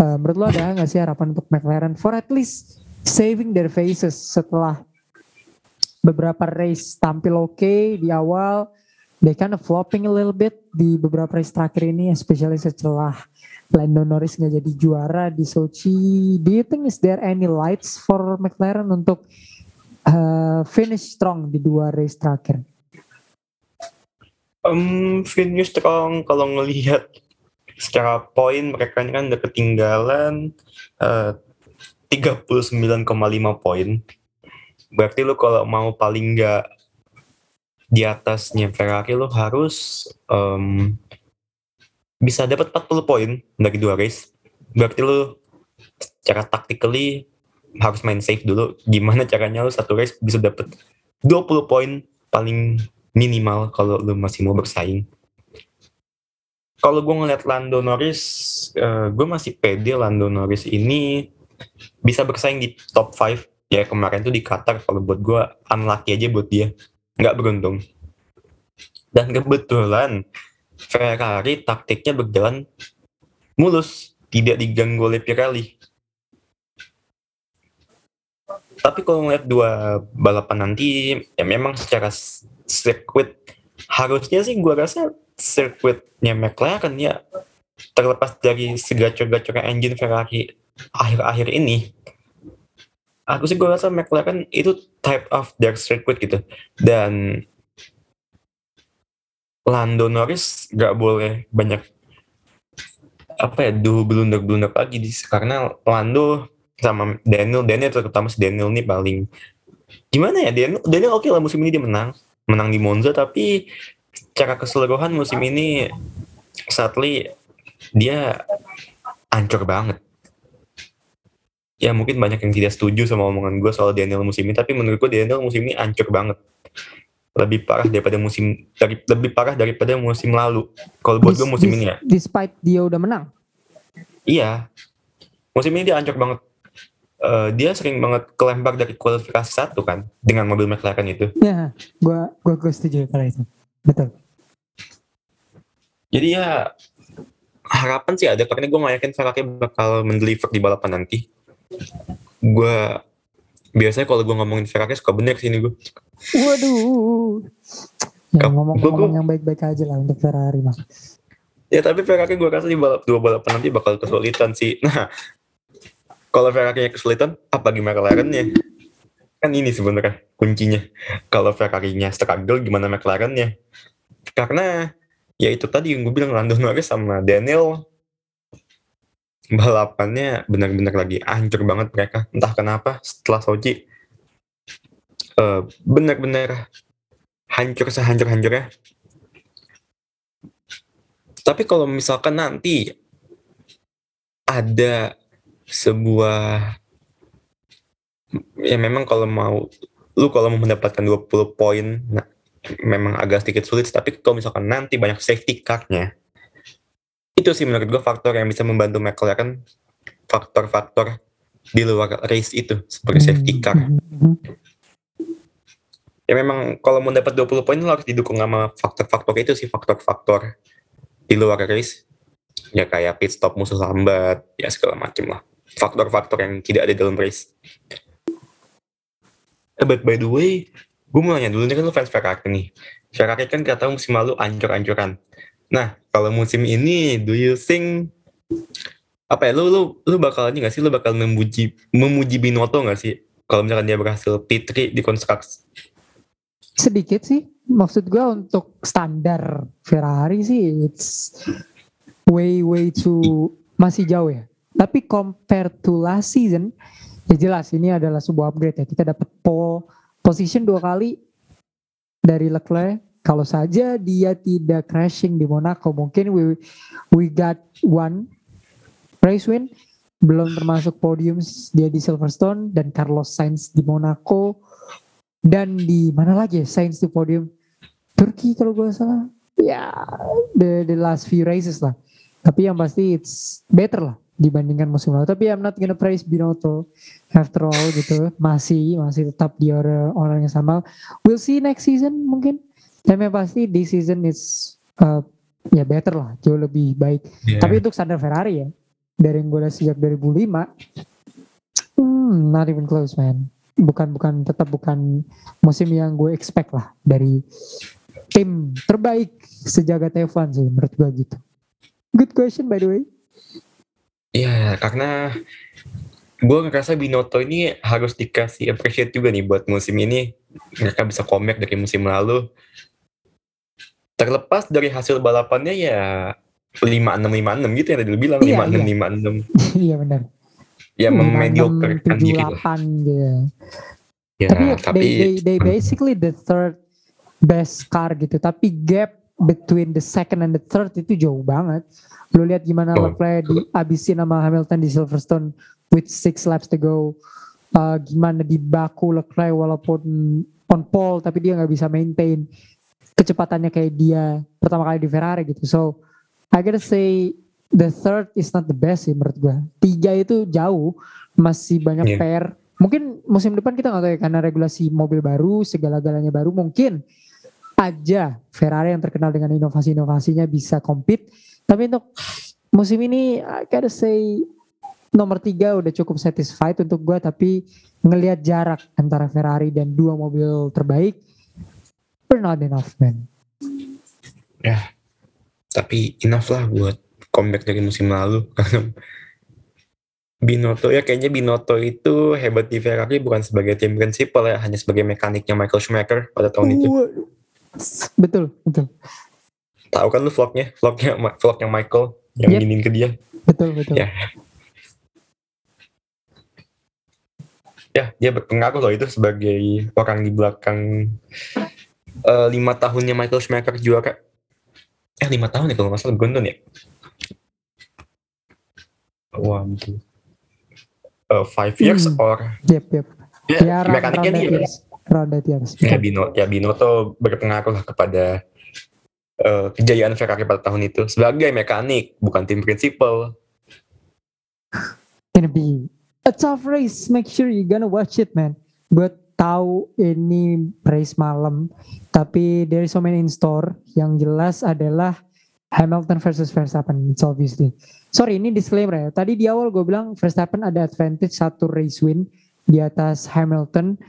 uh, menurut lo ada nggak sih harapan untuk McLaren for at least saving their faces setelah beberapa race tampil oke okay di awal. They kind of flopping a little bit di beberapa race terakhir ini especially setelah Lando Norris nggak jadi juara di Sochi. Do you think is there any lights for McLaren untuk uh, finish strong di dua race terakhir? Um, finish strong kalau ngelihat secara poin mereka ini kan udah ketinggalan uh, 39,5 poin Berarti lu kalau mau paling nggak di atasnya Ferrari lu harus um, bisa dapat 40 poin dari dua race. Berarti lu secara tactically harus main safe dulu. Gimana caranya lu satu race bisa dapat 20 poin paling minimal kalau lu masih mau bersaing. Kalau gue ngeliat Lando Norris, uh, gue masih pede Lando Norris ini bisa bersaing di top 5. Ya kemarin tuh di Qatar kalau buat gue unlucky aja buat dia. Nggak beruntung. Dan kebetulan Ferrari taktiknya berjalan mulus. Tidak diganggu oleh Pirelli. Tapi kalau ngeliat dua balapan nanti, ya memang secara sirkuit harusnya sih gue rasa sirkuitnya McLaren ya terlepas dari segacor-gacornya engine Ferrari akhir-akhir ini aku sih gue rasa McLaren itu type of their circuit gitu. Dan Lando Norris gak boleh banyak apa ya dulu blunder-blunder lagi di, karena Lando sama Daniel Daniel terutama si Daniel nih paling gimana ya Daniel Daniel oke okay lah musim ini dia menang. Menang di Monza tapi secara keseluruhan musim ini sadly dia ancur banget. Ya mungkin banyak yang tidak setuju sama omongan gue soal Daniel musim ini tapi menurut gue Daniel musim ini ancur banget. Lebih parah daripada musim dari lebih parah daripada musim lalu. Kalau buat gue musim ini ya. despite dia udah menang? Iya. Musim ini dia ancur banget. Uh, dia sering banget kelempar dari kualifikasi satu kan dengan mobil McLaren itu. Ya, gua, gua setuju kalau itu. Betul. Jadi ya harapan sih ada karena gue yakin Ferrari bakal mendeliver di balapan nanti. Gue biasanya kalau gue ngomongin Ferrari suka bener sini gue. Waduh. Ya, ngomong-ngomong yang baik-baik aja lah untuk Ferrari mah. Ya tapi Ferrari gue rasa di balap dua balapan nanti bakal kesulitan sih. Nah kalau Ferrari kesulitan, apa gimana McLaren-nya? Kan ini sebenarnya kuncinya. Kalau Ferrari-nya struggle, gimana McLaren-nya? Karena ya itu tadi yang gue bilang Lando Norris sama Daniel balapannya benar-benar lagi hancur banget mereka. Entah kenapa setelah Sochi uh, benar-benar hancur sehancur-hancurnya. Tapi kalau misalkan nanti ada sebuah ya memang kalau mau lu kalau mau mendapatkan 20 poin nah, memang agak sedikit sulit tapi kalau misalkan nanti banyak safety car-nya itu sih menurut gue faktor yang bisa membantu McLaren faktor-faktor di luar race itu seperti safety car. Ya memang kalau mau dapat 20 poin lo harus didukung sama faktor-faktor itu sih faktor-faktor di luar race. Ya kayak pit stop musuh lambat ya segala macem lah. Faktor-faktor yang tidak ada dalam race. Eh, but by the way, gue mau nanya dulu nih kan lu fans Ferrari nih. Ferrari kan kata musim lalu ancur-ancuran. Nah, kalau musim ini, do you think apa ya, lu lu lu bakal ini gak sih, lu bakal memuji memuji Binotto gak sih? Kalau misalkan dia berhasil P3 di konstruksi. Sedikit sih, maksud gue untuk standar Ferrari sih, it's way way too masih jauh ya. Tapi compare to last season, ya jelas ini adalah sebuah upgrade ya. Kita dapat pole position dua kali dari Leclerc. Kalau saja dia tidak crashing di Monaco, mungkin we we got one race win. Belum termasuk podium dia di Silverstone dan Carlos Sainz di Monaco dan di mana lagi ya Sainz di podium Turki kalau gue salah. Ya the the last few races lah. Tapi yang pasti it's better lah dibandingkan musim lalu. Tapi I'm not gonna praise Binotto after all gitu. Masih masih tetap dia orang, yang sama. We'll see next season mungkin. Tapi yang pasti di season is uh, ya better lah, jauh lebih baik. Yeah. Tapi untuk standar Ferrari ya, dari yang gue lihat sejak 2005, hmm, not even close man. Bukan bukan tetap bukan musim yang gue expect lah dari tim terbaik sejagat F1 sih menurut gue gitu. Good question by the way. Iya, karena gue ngerasa Binoto ini harus dikasih appreciate juga nih buat musim ini. Mereka bisa comeback dari musim lalu. Terlepas dari hasil balapannya ya 5-6-5-6 gitu yang tadi lu bilang. Iya, 5-6-5-6. Iya. iya benar. Ya memediocre kan diri lah. Gitu. Ya, tapi, tapi they, they, they basically the third best car gitu. Tapi gap between the second and the third itu jauh banget. Lu lihat gimana oh. Leclerc dihabisin sama Hamilton di Silverstone with six laps to go. Uh, gimana di Baku Leclerc walaupun on pole tapi dia nggak bisa maintain kecepatannya kayak dia pertama kali di Ferrari gitu. So I gotta say the third is not the best sih menurut gue. Tiga itu jauh masih banyak yeah. PR mungkin musim depan kita nggak tahu ya karena regulasi mobil baru segala-galanya baru mungkin aja Ferrari yang terkenal dengan inovasi-inovasinya bisa compete. Tapi untuk musim ini I gotta say nomor tiga udah cukup satisfied untuk gue tapi ngelihat jarak antara Ferrari dan dua mobil terbaik we're not enough man. Ya tapi enough lah buat comeback dari musim lalu. Binotto ya kayaknya Binotto itu hebat di Ferrari bukan sebagai tim prinsipal ya hanya sebagai mekaniknya Michael Schumacher pada tahun itu. Betul, betul. Tahu kan lu vlognya, vlognya vlognya Michael yang yep. nginin ke dia. Betul, betul. Ya. Ya, dia berpengaruh loh itu sebagai orang di belakang uh, lima tahunnya Michael Schumacher juara. Eh lima tahun ya kalau nggak salah Gondon ya. Wah, betul uh, five years hmm. or yep yep ya, ya mekaniknya dia years. Round years. Ya Bino ya Bino tuh berpengaruh kepada uh, kejayaan Ferrari pada tahun itu sebagai mekanik bukan tim prinsipal. Gonna be a tough race. Make sure you gonna watch it, man. Buat tahu ini race malam, tapi there is so many in store. Yang jelas adalah Hamilton versus Verstappen, it's obviously sorry ini disclaimer ya. Tadi di awal gue bilang Verstappen ada advantage satu race win di atas Hamilton.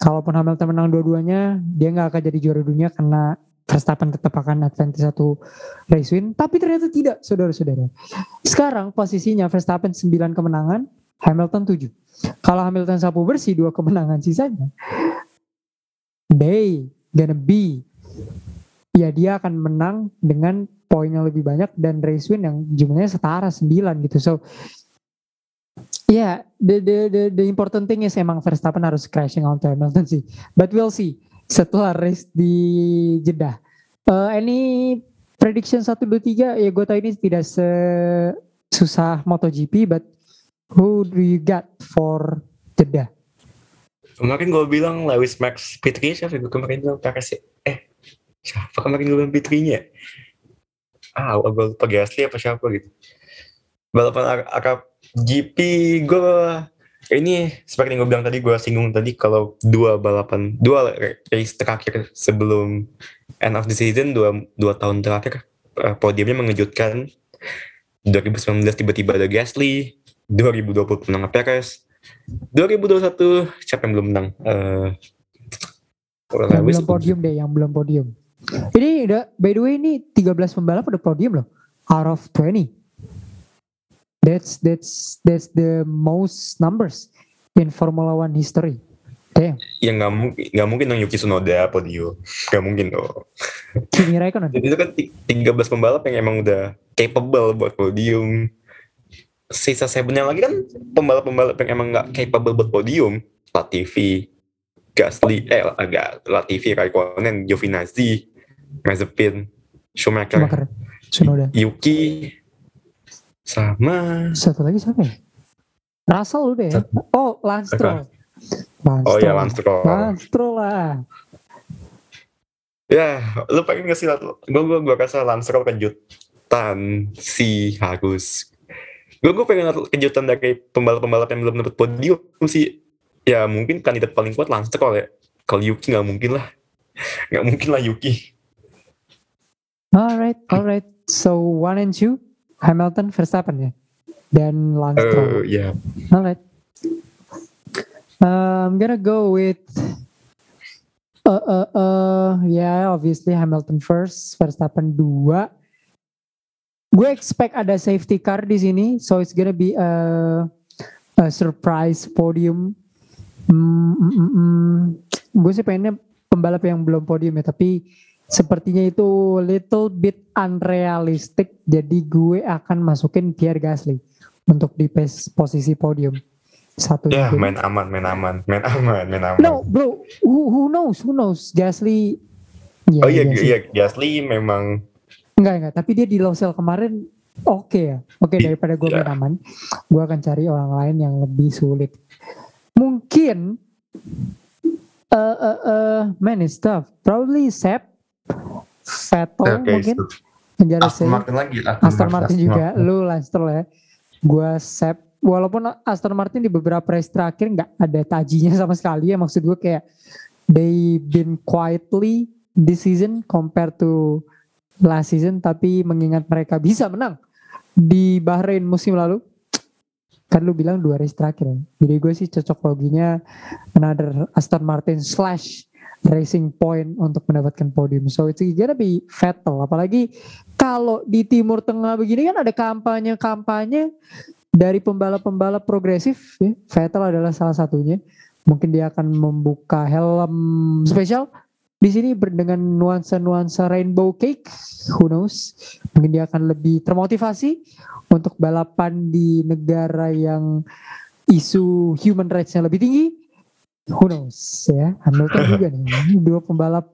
Kalaupun Hamilton menang dua-duanya, dia nggak akan jadi juara dunia karena Verstappen tetap akan advantage satu race win. Tapi ternyata tidak, saudara-saudara. Sekarang posisinya Verstappen 9 kemenangan, Hamilton 7. Kalau Hamilton sapu bersih dua kemenangan sisanya, they gonna be ya dia akan menang dengan poinnya lebih banyak dan race win yang jumlahnya setara 9 gitu. So yeah, the, the the the important thing is emang Verstappen harus crashing onto Hamilton sih. But we'll see setelah race di Jeddah. Uh, any prediction 1 2 3 ya gue tau ini tidak susah MotoGP but who do you got for Jeddah? Kemarin gue bilang Lewis Max Pitri siapa gue kemarin bilang Perez eh siapa kemarin gue bilang Pitrinya ah gue lupa Gasly apa siapa gitu balapan akap GP gue ini seperti yang gue bilang tadi gue singgung tadi kalau dua balapan dua race terakhir sebelum end of the season dua dua tahun terakhir uh, podiumnya mengejutkan. 2019 tiba-tiba ada Gasly 2020 menang Perez 2021 siapa yang belum menang? Uh, yang belum podium deh yang belum podium. Ini udah by the way ini 13 pembalap udah podium loh out of 20. That's that's that's the most numbers in Formula One history. Damn. Ya nggak mungkin nggak mungkin dong Yuki Tsunoda podium. Nggak mungkin dong. Kimi Raikkonen. Jadi itu kan 13 pembalap yang emang udah capable buat podium. Sisa sebenarnya lagi kan pembalap-pembalap yang emang nggak capable buat podium. Latifi, Gasly, eh agak Latifi, Raikkonen, Giovinazzi, Mazepin, Schumacher, Schumacher. Yuki, sama satu lagi siapa ya? Russell udah ya? Oh, Lance Stroll. Oh iya, Lance Stroll. Lance Stroll lah. Ya, lu pengen ngasih gue gue gue rasa Lance Stroll kejutan si harus. Gue gue pengen kejutan dari pembalap-pembalap yang belum dapat podium sih. Ya mungkin kandidat paling kuat Lance Stroll ya. Kalau Yuki nggak mungkin lah. Nggak mungkin lah Yuki. Alright, alright. So one and two, Hamilton, Verstappen ya, dan Lance Stroll. Uh, yeah. Alright. Uh, I'm gonna go with uh uh uh yeah obviously Hamilton first, Verstappen dua. Gue expect ada safety car di sini, so it's gonna be a, a surprise podium. Mm, mm, mm, mm. Gue sih pengennya pembalap yang belum podium ya, tapi sepertinya itu little bit unrealistic jadi gue akan masukin Pierre Gasly untuk di posisi podium satu. Ya, yeah, main aman, main aman, main aman, main aman. No, bro, who, who knows, who knows? Gasly. Ya, oh iya, Gasly. iya, Gasly memang. Enggak, enggak. Tapi dia di Lousel kemarin oke okay ya. Oke okay, daripada gue yeah. main aman, gue akan cari orang lain yang lebih sulit. Mungkin, uh, uh, uh, man is tough. Probably Sep, Vettel okay, mungkin. So penjara Aston Martin lagi Aston, Aston Martin, juga. Martin. lu Lancaster ya. Gue Sep walaupun Aston Martin di beberapa race terakhir nggak ada tajinya sama sekali ya. Maksud gue kayak they been quietly this season compared to last season tapi mengingat mereka bisa menang di Bahrain musim lalu kan lu bilang dua race terakhir ya. jadi gue sih cocok loginya another Aston Martin slash racing point untuk mendapatkan podium. So it's gonna be fatal. Apalagi kalau di Timur Tengah begini kan ada kampanye-kampanye dari pembalap-pembalap progresif. Ya. Vettel adalah salah satunya. Mungkin dia akan membuka helm spesial di sini dengan nuansa-nuansa rainbow cake. Who knows? Mungkin dia akan lebih termotivasi untuk balapan di negara yang isu human rights-nya lebih tinggi who knows ya Hamilton juga nih dua pembalap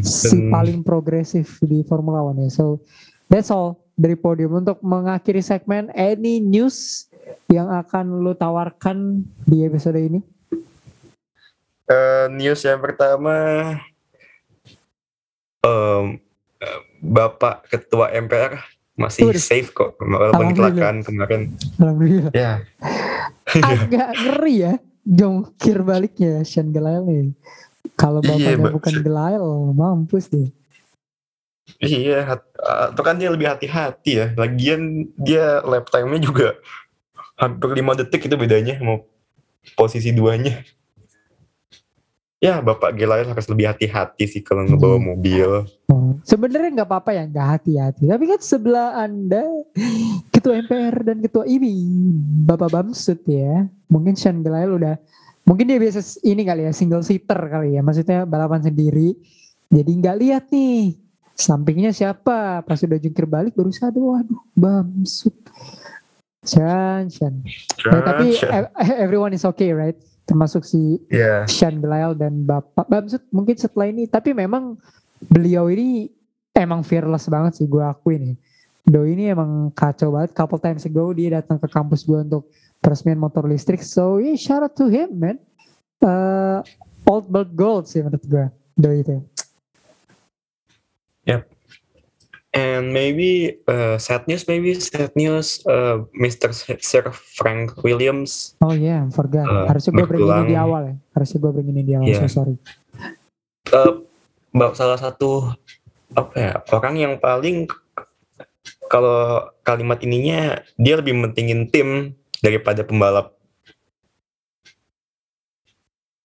si paling progresif di Formula One ya so that's all dari podium untuk mengakhiri segmen any news yang akan lo tawarkan di episode ini uh, news yang pertama um, Bapak Ketua MPR masih Udah. safe kok walaupun kecelakaan kemarin. Alhamdulillah. Ya. Agak ngeri ya jongkir baliknya Sean Gelael nih. Kalau iya, bapaknya iya, bukan Gelael, mampus deh. Iya, atau kan dia lebih hati-hati ya. Lagian dia lap time-nya juga hampir 5 detik itu bedanya mau posisi duanya. Ya, Bapak Gelael harus lebih hati-hati sih kalau ngebawa hmm. mobil. Hmm. Sebenarnya nggak apa-apa ya nggak hati-hati, tapi kan sebelah anda ketua MPR dan ketua IBI Bapak Bamsud ya, mungkin Sean Gelael udah, mungkin dia biasa ini kali ya single seater kali ya, maksudnya balapan sendiri, jadi nggak lihat nih sampingnya siapa, pas udah jungkir balik baru sadar, waduh Bamsud. Sean, Sean. Nah, tapi everyone is okay, right? termasuk si yeah. Sean Belial dan Bapak Bamsud mungkin setelah ini tapi memang beliau ini emang fearless banget sih gue akui nih Do ini emang kacau banget couple times ago dia datang ke kampus gue untuk peresmian motor listrik so yeah shout out to him man uh, old but gold sih menurut gue Do itu yep And maybe uh, sad news, maybe sad news, uh, Mr. Sir Frank Williams. Oh yeah, forgot. Uh, Harusnya gue bring ini di awal ya. Harusnya gue bring ini di awal. Yeah. So sorry. Uh, salah satu apa ya orang yang paling kalau kalimat ininya dia lebih mentingin tim daripada pembalap.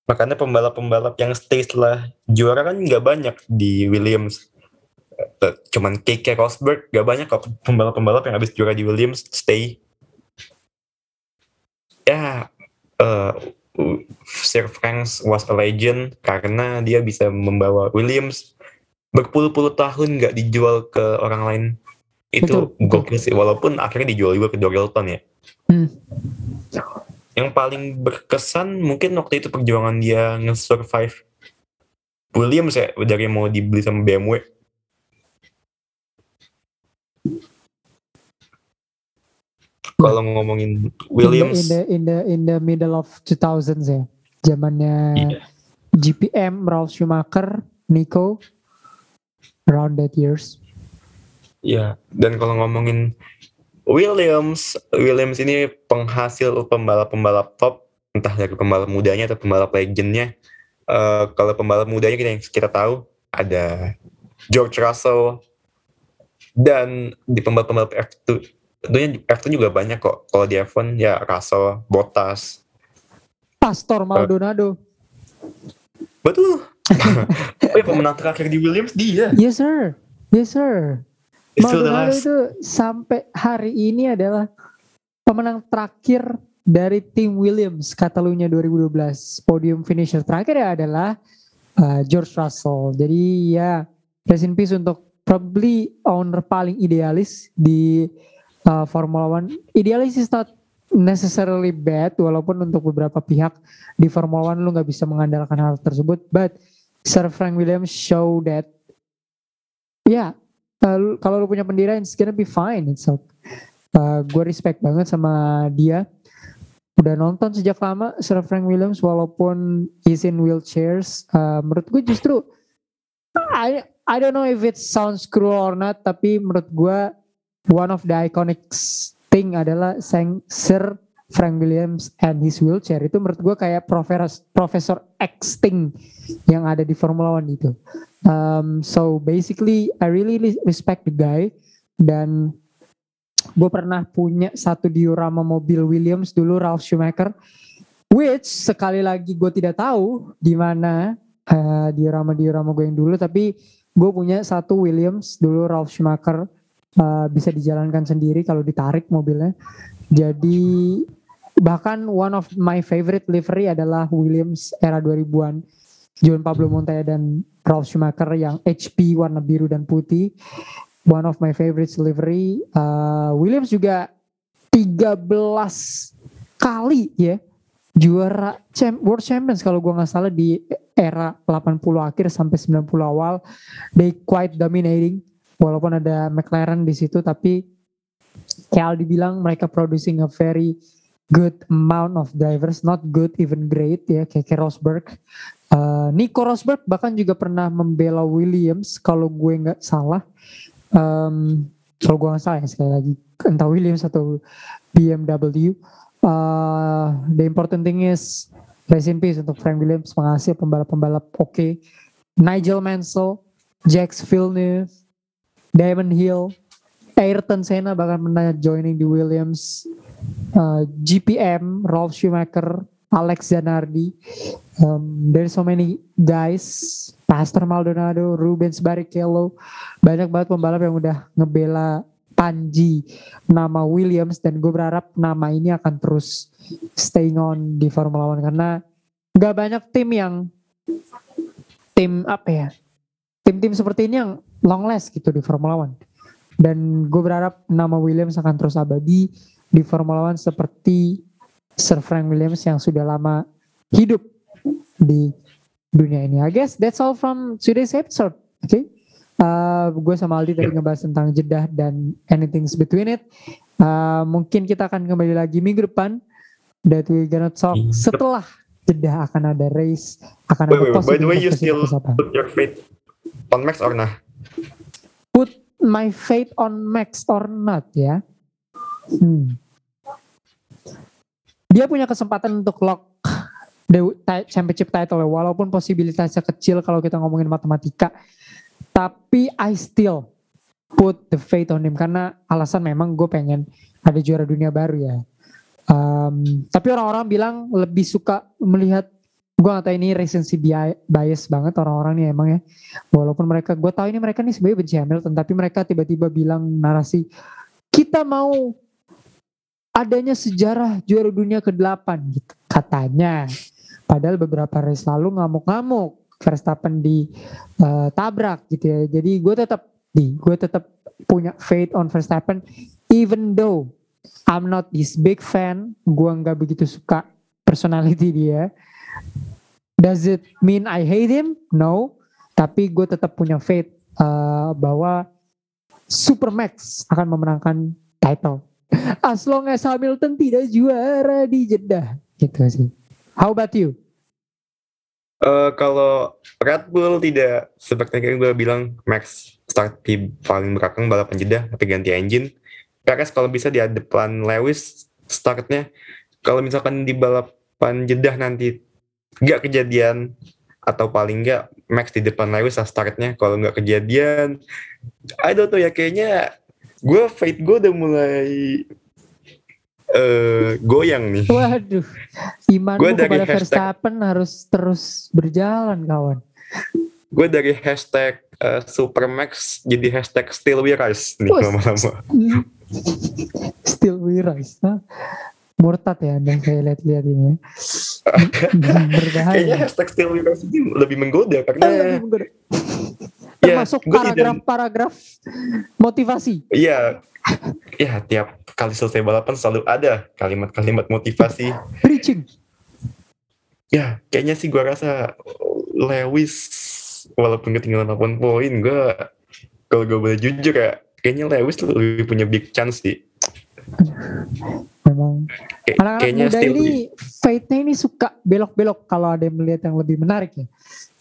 Makanya pembalap-pembalap yang stay setelah juara kan nggak banyak di Williams. Cuman KK Rosberg gak banyak kok pembalap-pembalap yang habis juara di Williams stay. Ya uh, Sir Franks was a legend karena dia bisa membawa Williams. Berpuluh-puluh tahun gak dijual ke orang lain itu gokil sih walaupun akhirnya dijual juga ke Dorilton ya. Hmm. yang paling berkesan mungkin waktu itu perjuangan dia nge-survive Williams ya dari mau dibeli sama BMW kalau ngomongin Williams. in the, in the in the middle of 2000s ya. Zamannya yeah. GPM Ralf Schumacher Nico around that years ya yeah. dan kalau ngomongin Williams Williams ini penghasil pembalap-pembalap top entah dari pembalap mudanya atau pembalap legendnya uh, kalau pembalap mudanya kita yang kita tahu ada George Russell dan di pembalap-pembalap F2 tentunya F2 juga banyak kok. Kalau di F1 ya Russell, Bottas. Pastor Maldonado. Uh, betul. oh ya pemenang terakhir di Williams dia. Yes sir. Yes sir. Maldonado itu sampai hari ini adalah pemenang terakhir dari tim Williams Catalunya 2012. Podium finisher terakhir ya adalah uh, George Russell. Jadi ya rest in peace untuk probably owner paling idealis di uh, Formula One. Idealis is not necessarily bad walaupun untuk beberapa pihak di Formula One lu nggak bisa mengandalkan hal tersebut but Sir Frank Williams show that ya yeah, uh, kalau lu punya pendirian it's gonna be fine. So uh, gue respect banget sama dia. Udah nonton sejak lama Sir Frank Williams walaupun he's in wheelchairs. Uh, menurut gue justru I I don't know if it sounds cruel or not tapi menurut gue one of the iconic thing adalah sang Sir Frank Williams and his wheelchair. Itu menurut gue kayak profesor profesor X thing yang ada di Formula One itu. Um, so basically I really respect the guy dan gue pernah punya satu diorama mobil Williams dulu Ralph Schumacher which sekali lagi gue tidak tahu di mana uh, diorama diorama gue yang dulu tapi gue punya satu Williams dulu Ralph Schumacher uh, bisa dijalankan sendiri kalau ditarik mobilnya. Jadi bahkan one of my favorite livery adalah Williams era 2000-an. Juan Pablo Montoya dan Ralf Schumacher yang HP warna biru dan putih. One of my favorite livery. Uh, Williams juga 13 kali ya juara champ, World Champions kalau gue nggak salah di era 80 akhir sampai 90 awal. They quite dominating walaupun ada McLaren di situ tapi kayak Aldi bilang mereka producing a very good amount of drivers not good even great ya kayak Rosberg uh, Nico Rosberg bahkan juga pernah membela Williams kalau gue nggak salah. Um, kalau gue nggak salah ya sekali lagi. Entah Williams atau BMW uh, the important thing is rest in peace untuk Frank Williams. Penghasil pembalap-pembalap oke. Okay. Nigel Mansell Jacques Villeneuve Diamond Hill, Ayrton Senna bahkan pernah joining di Williams, uh, GPM, Rolf Schumacher, Alex Zanardi, um, there's so many guys, Pastor Maldonado, Rubens Barrichello, banyak banget pembalap yang udah ngebela Panji. Nama Williams dan gue berharap nama ini akan terus staying on di Formula One karena nggak banyak tim yang tim apa ya tim-tim seperti ini yang long last gitu di Formula One. Dan gue berharap nama Williams akan terus abadi di Formula One seperti Sir Frank Williams yang sudah lama hidup di dunia ini. I guess that's all from today's episode. Oke. Okay? Uh, gue sama Aldi tadi ngebahas tentang Jeddah dan anything between it. Uh, mungkin kita akan kembali lagi minggu depan that we gonna talk setelah Jeddah akan ada race akan wait, ada wait, by the way you still put your faith on Max or not? put my faith on Max or not ya. Hmm. Dia punya kesempatan untuk lock the championship title ya, walaupun posibilitasnya kecil kalau kita ngomongin matematika. Tapi I still put the faith on him karena alasan memang gue pengen ada juara dunia baru ya. Um, tapi orang-orang bilang lebih suka melihat gue gak tahu ini recency bias banget orang-orang nih emang ya walaupun mereka gue tahu ini mereka nih sebenarnya benci Hamilton tapi mereka tiba-tiba bilang narasi kita mau adanya sejarah juara dunia ke-8 gitu katanya padahal beberapa race lalu ngamuk-ngamuk Verstappen di uh, tabrak gitu ya jadi gue tetap di gue tetap punya faith on Verstappen even though I'm not this big fan gue nggak begitu suka personality dia Does it mean I hate him? No. Tapi gue tetap punya faith uh, bahwa Supermax akan memenangkan title. As long as Hamilton tidak juara di Jeddah. Gitu sih. How about you? Uh, kalau Red Bull tidak seperti yang gue bilang Max start di paling belakang balapan Jeddah tapi ganti engine. Perez kalau bisa di depan Lewis startnya. Kalau misalkan di balapan Jeddah nanti nggak kejadian atau paling nggak Max di depan Lewis startnya kalau nggak kejadian I don't know ya kayaknya gue fight gue udah mulai uh, goyang nih. Waduh iman gue kepada hashtag, Verstappen harus terus berjalan kawan. Gue dari hashtag uh, Supermax jadi hashtag Still We Rise nih lama-lama. Still We Rise huh? Murtad ya anda saya lihat-lihat ini ya. berbahaya kayaknya hashtag still university lebih menggoda karena lebih menggoda. termasuk ya, paragraf-paragraf motivasi iya ya tiap kali selesai balapan selalu ada kalimat-kalimat motivasi. Preaching. Ya, kayaknya sih gua rasa Lewis walaupun ketinggalan 8 poin, gua kalau gue boleh jujur ya, kayaknya Lewis lebih punya big chance sih. Memang anak-anak kayaknya muda ini fate-nya ini suka belok-belok kalau ada yang melihat yang lebih menarik ya.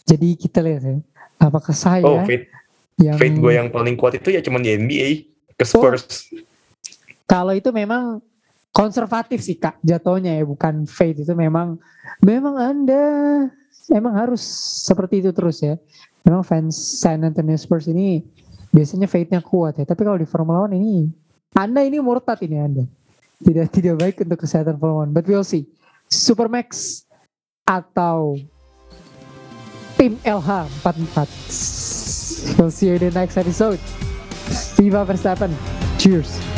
Jadi kita lihat ya, apakah saya oh, fate, yang fate gue yang paling kuat itu ya cuma di NBA ke Spurs. Oh, kalau itu memang konservatif sih kak jatuhnya ya bukan fate itu memang memang anda memang harus seperti itu terus ya. Memang fans San Antonio Spurs ini biasanya fate-nya kuat ya. Tapi kalau di Formula One ini anda ini murtad ini Anda. Tidak tidak baik untuk kesehatan Formula One. But we'll see. Supermax atau tim LH 44. We'll see you in the next episode. Viva Verstappen. Cheers.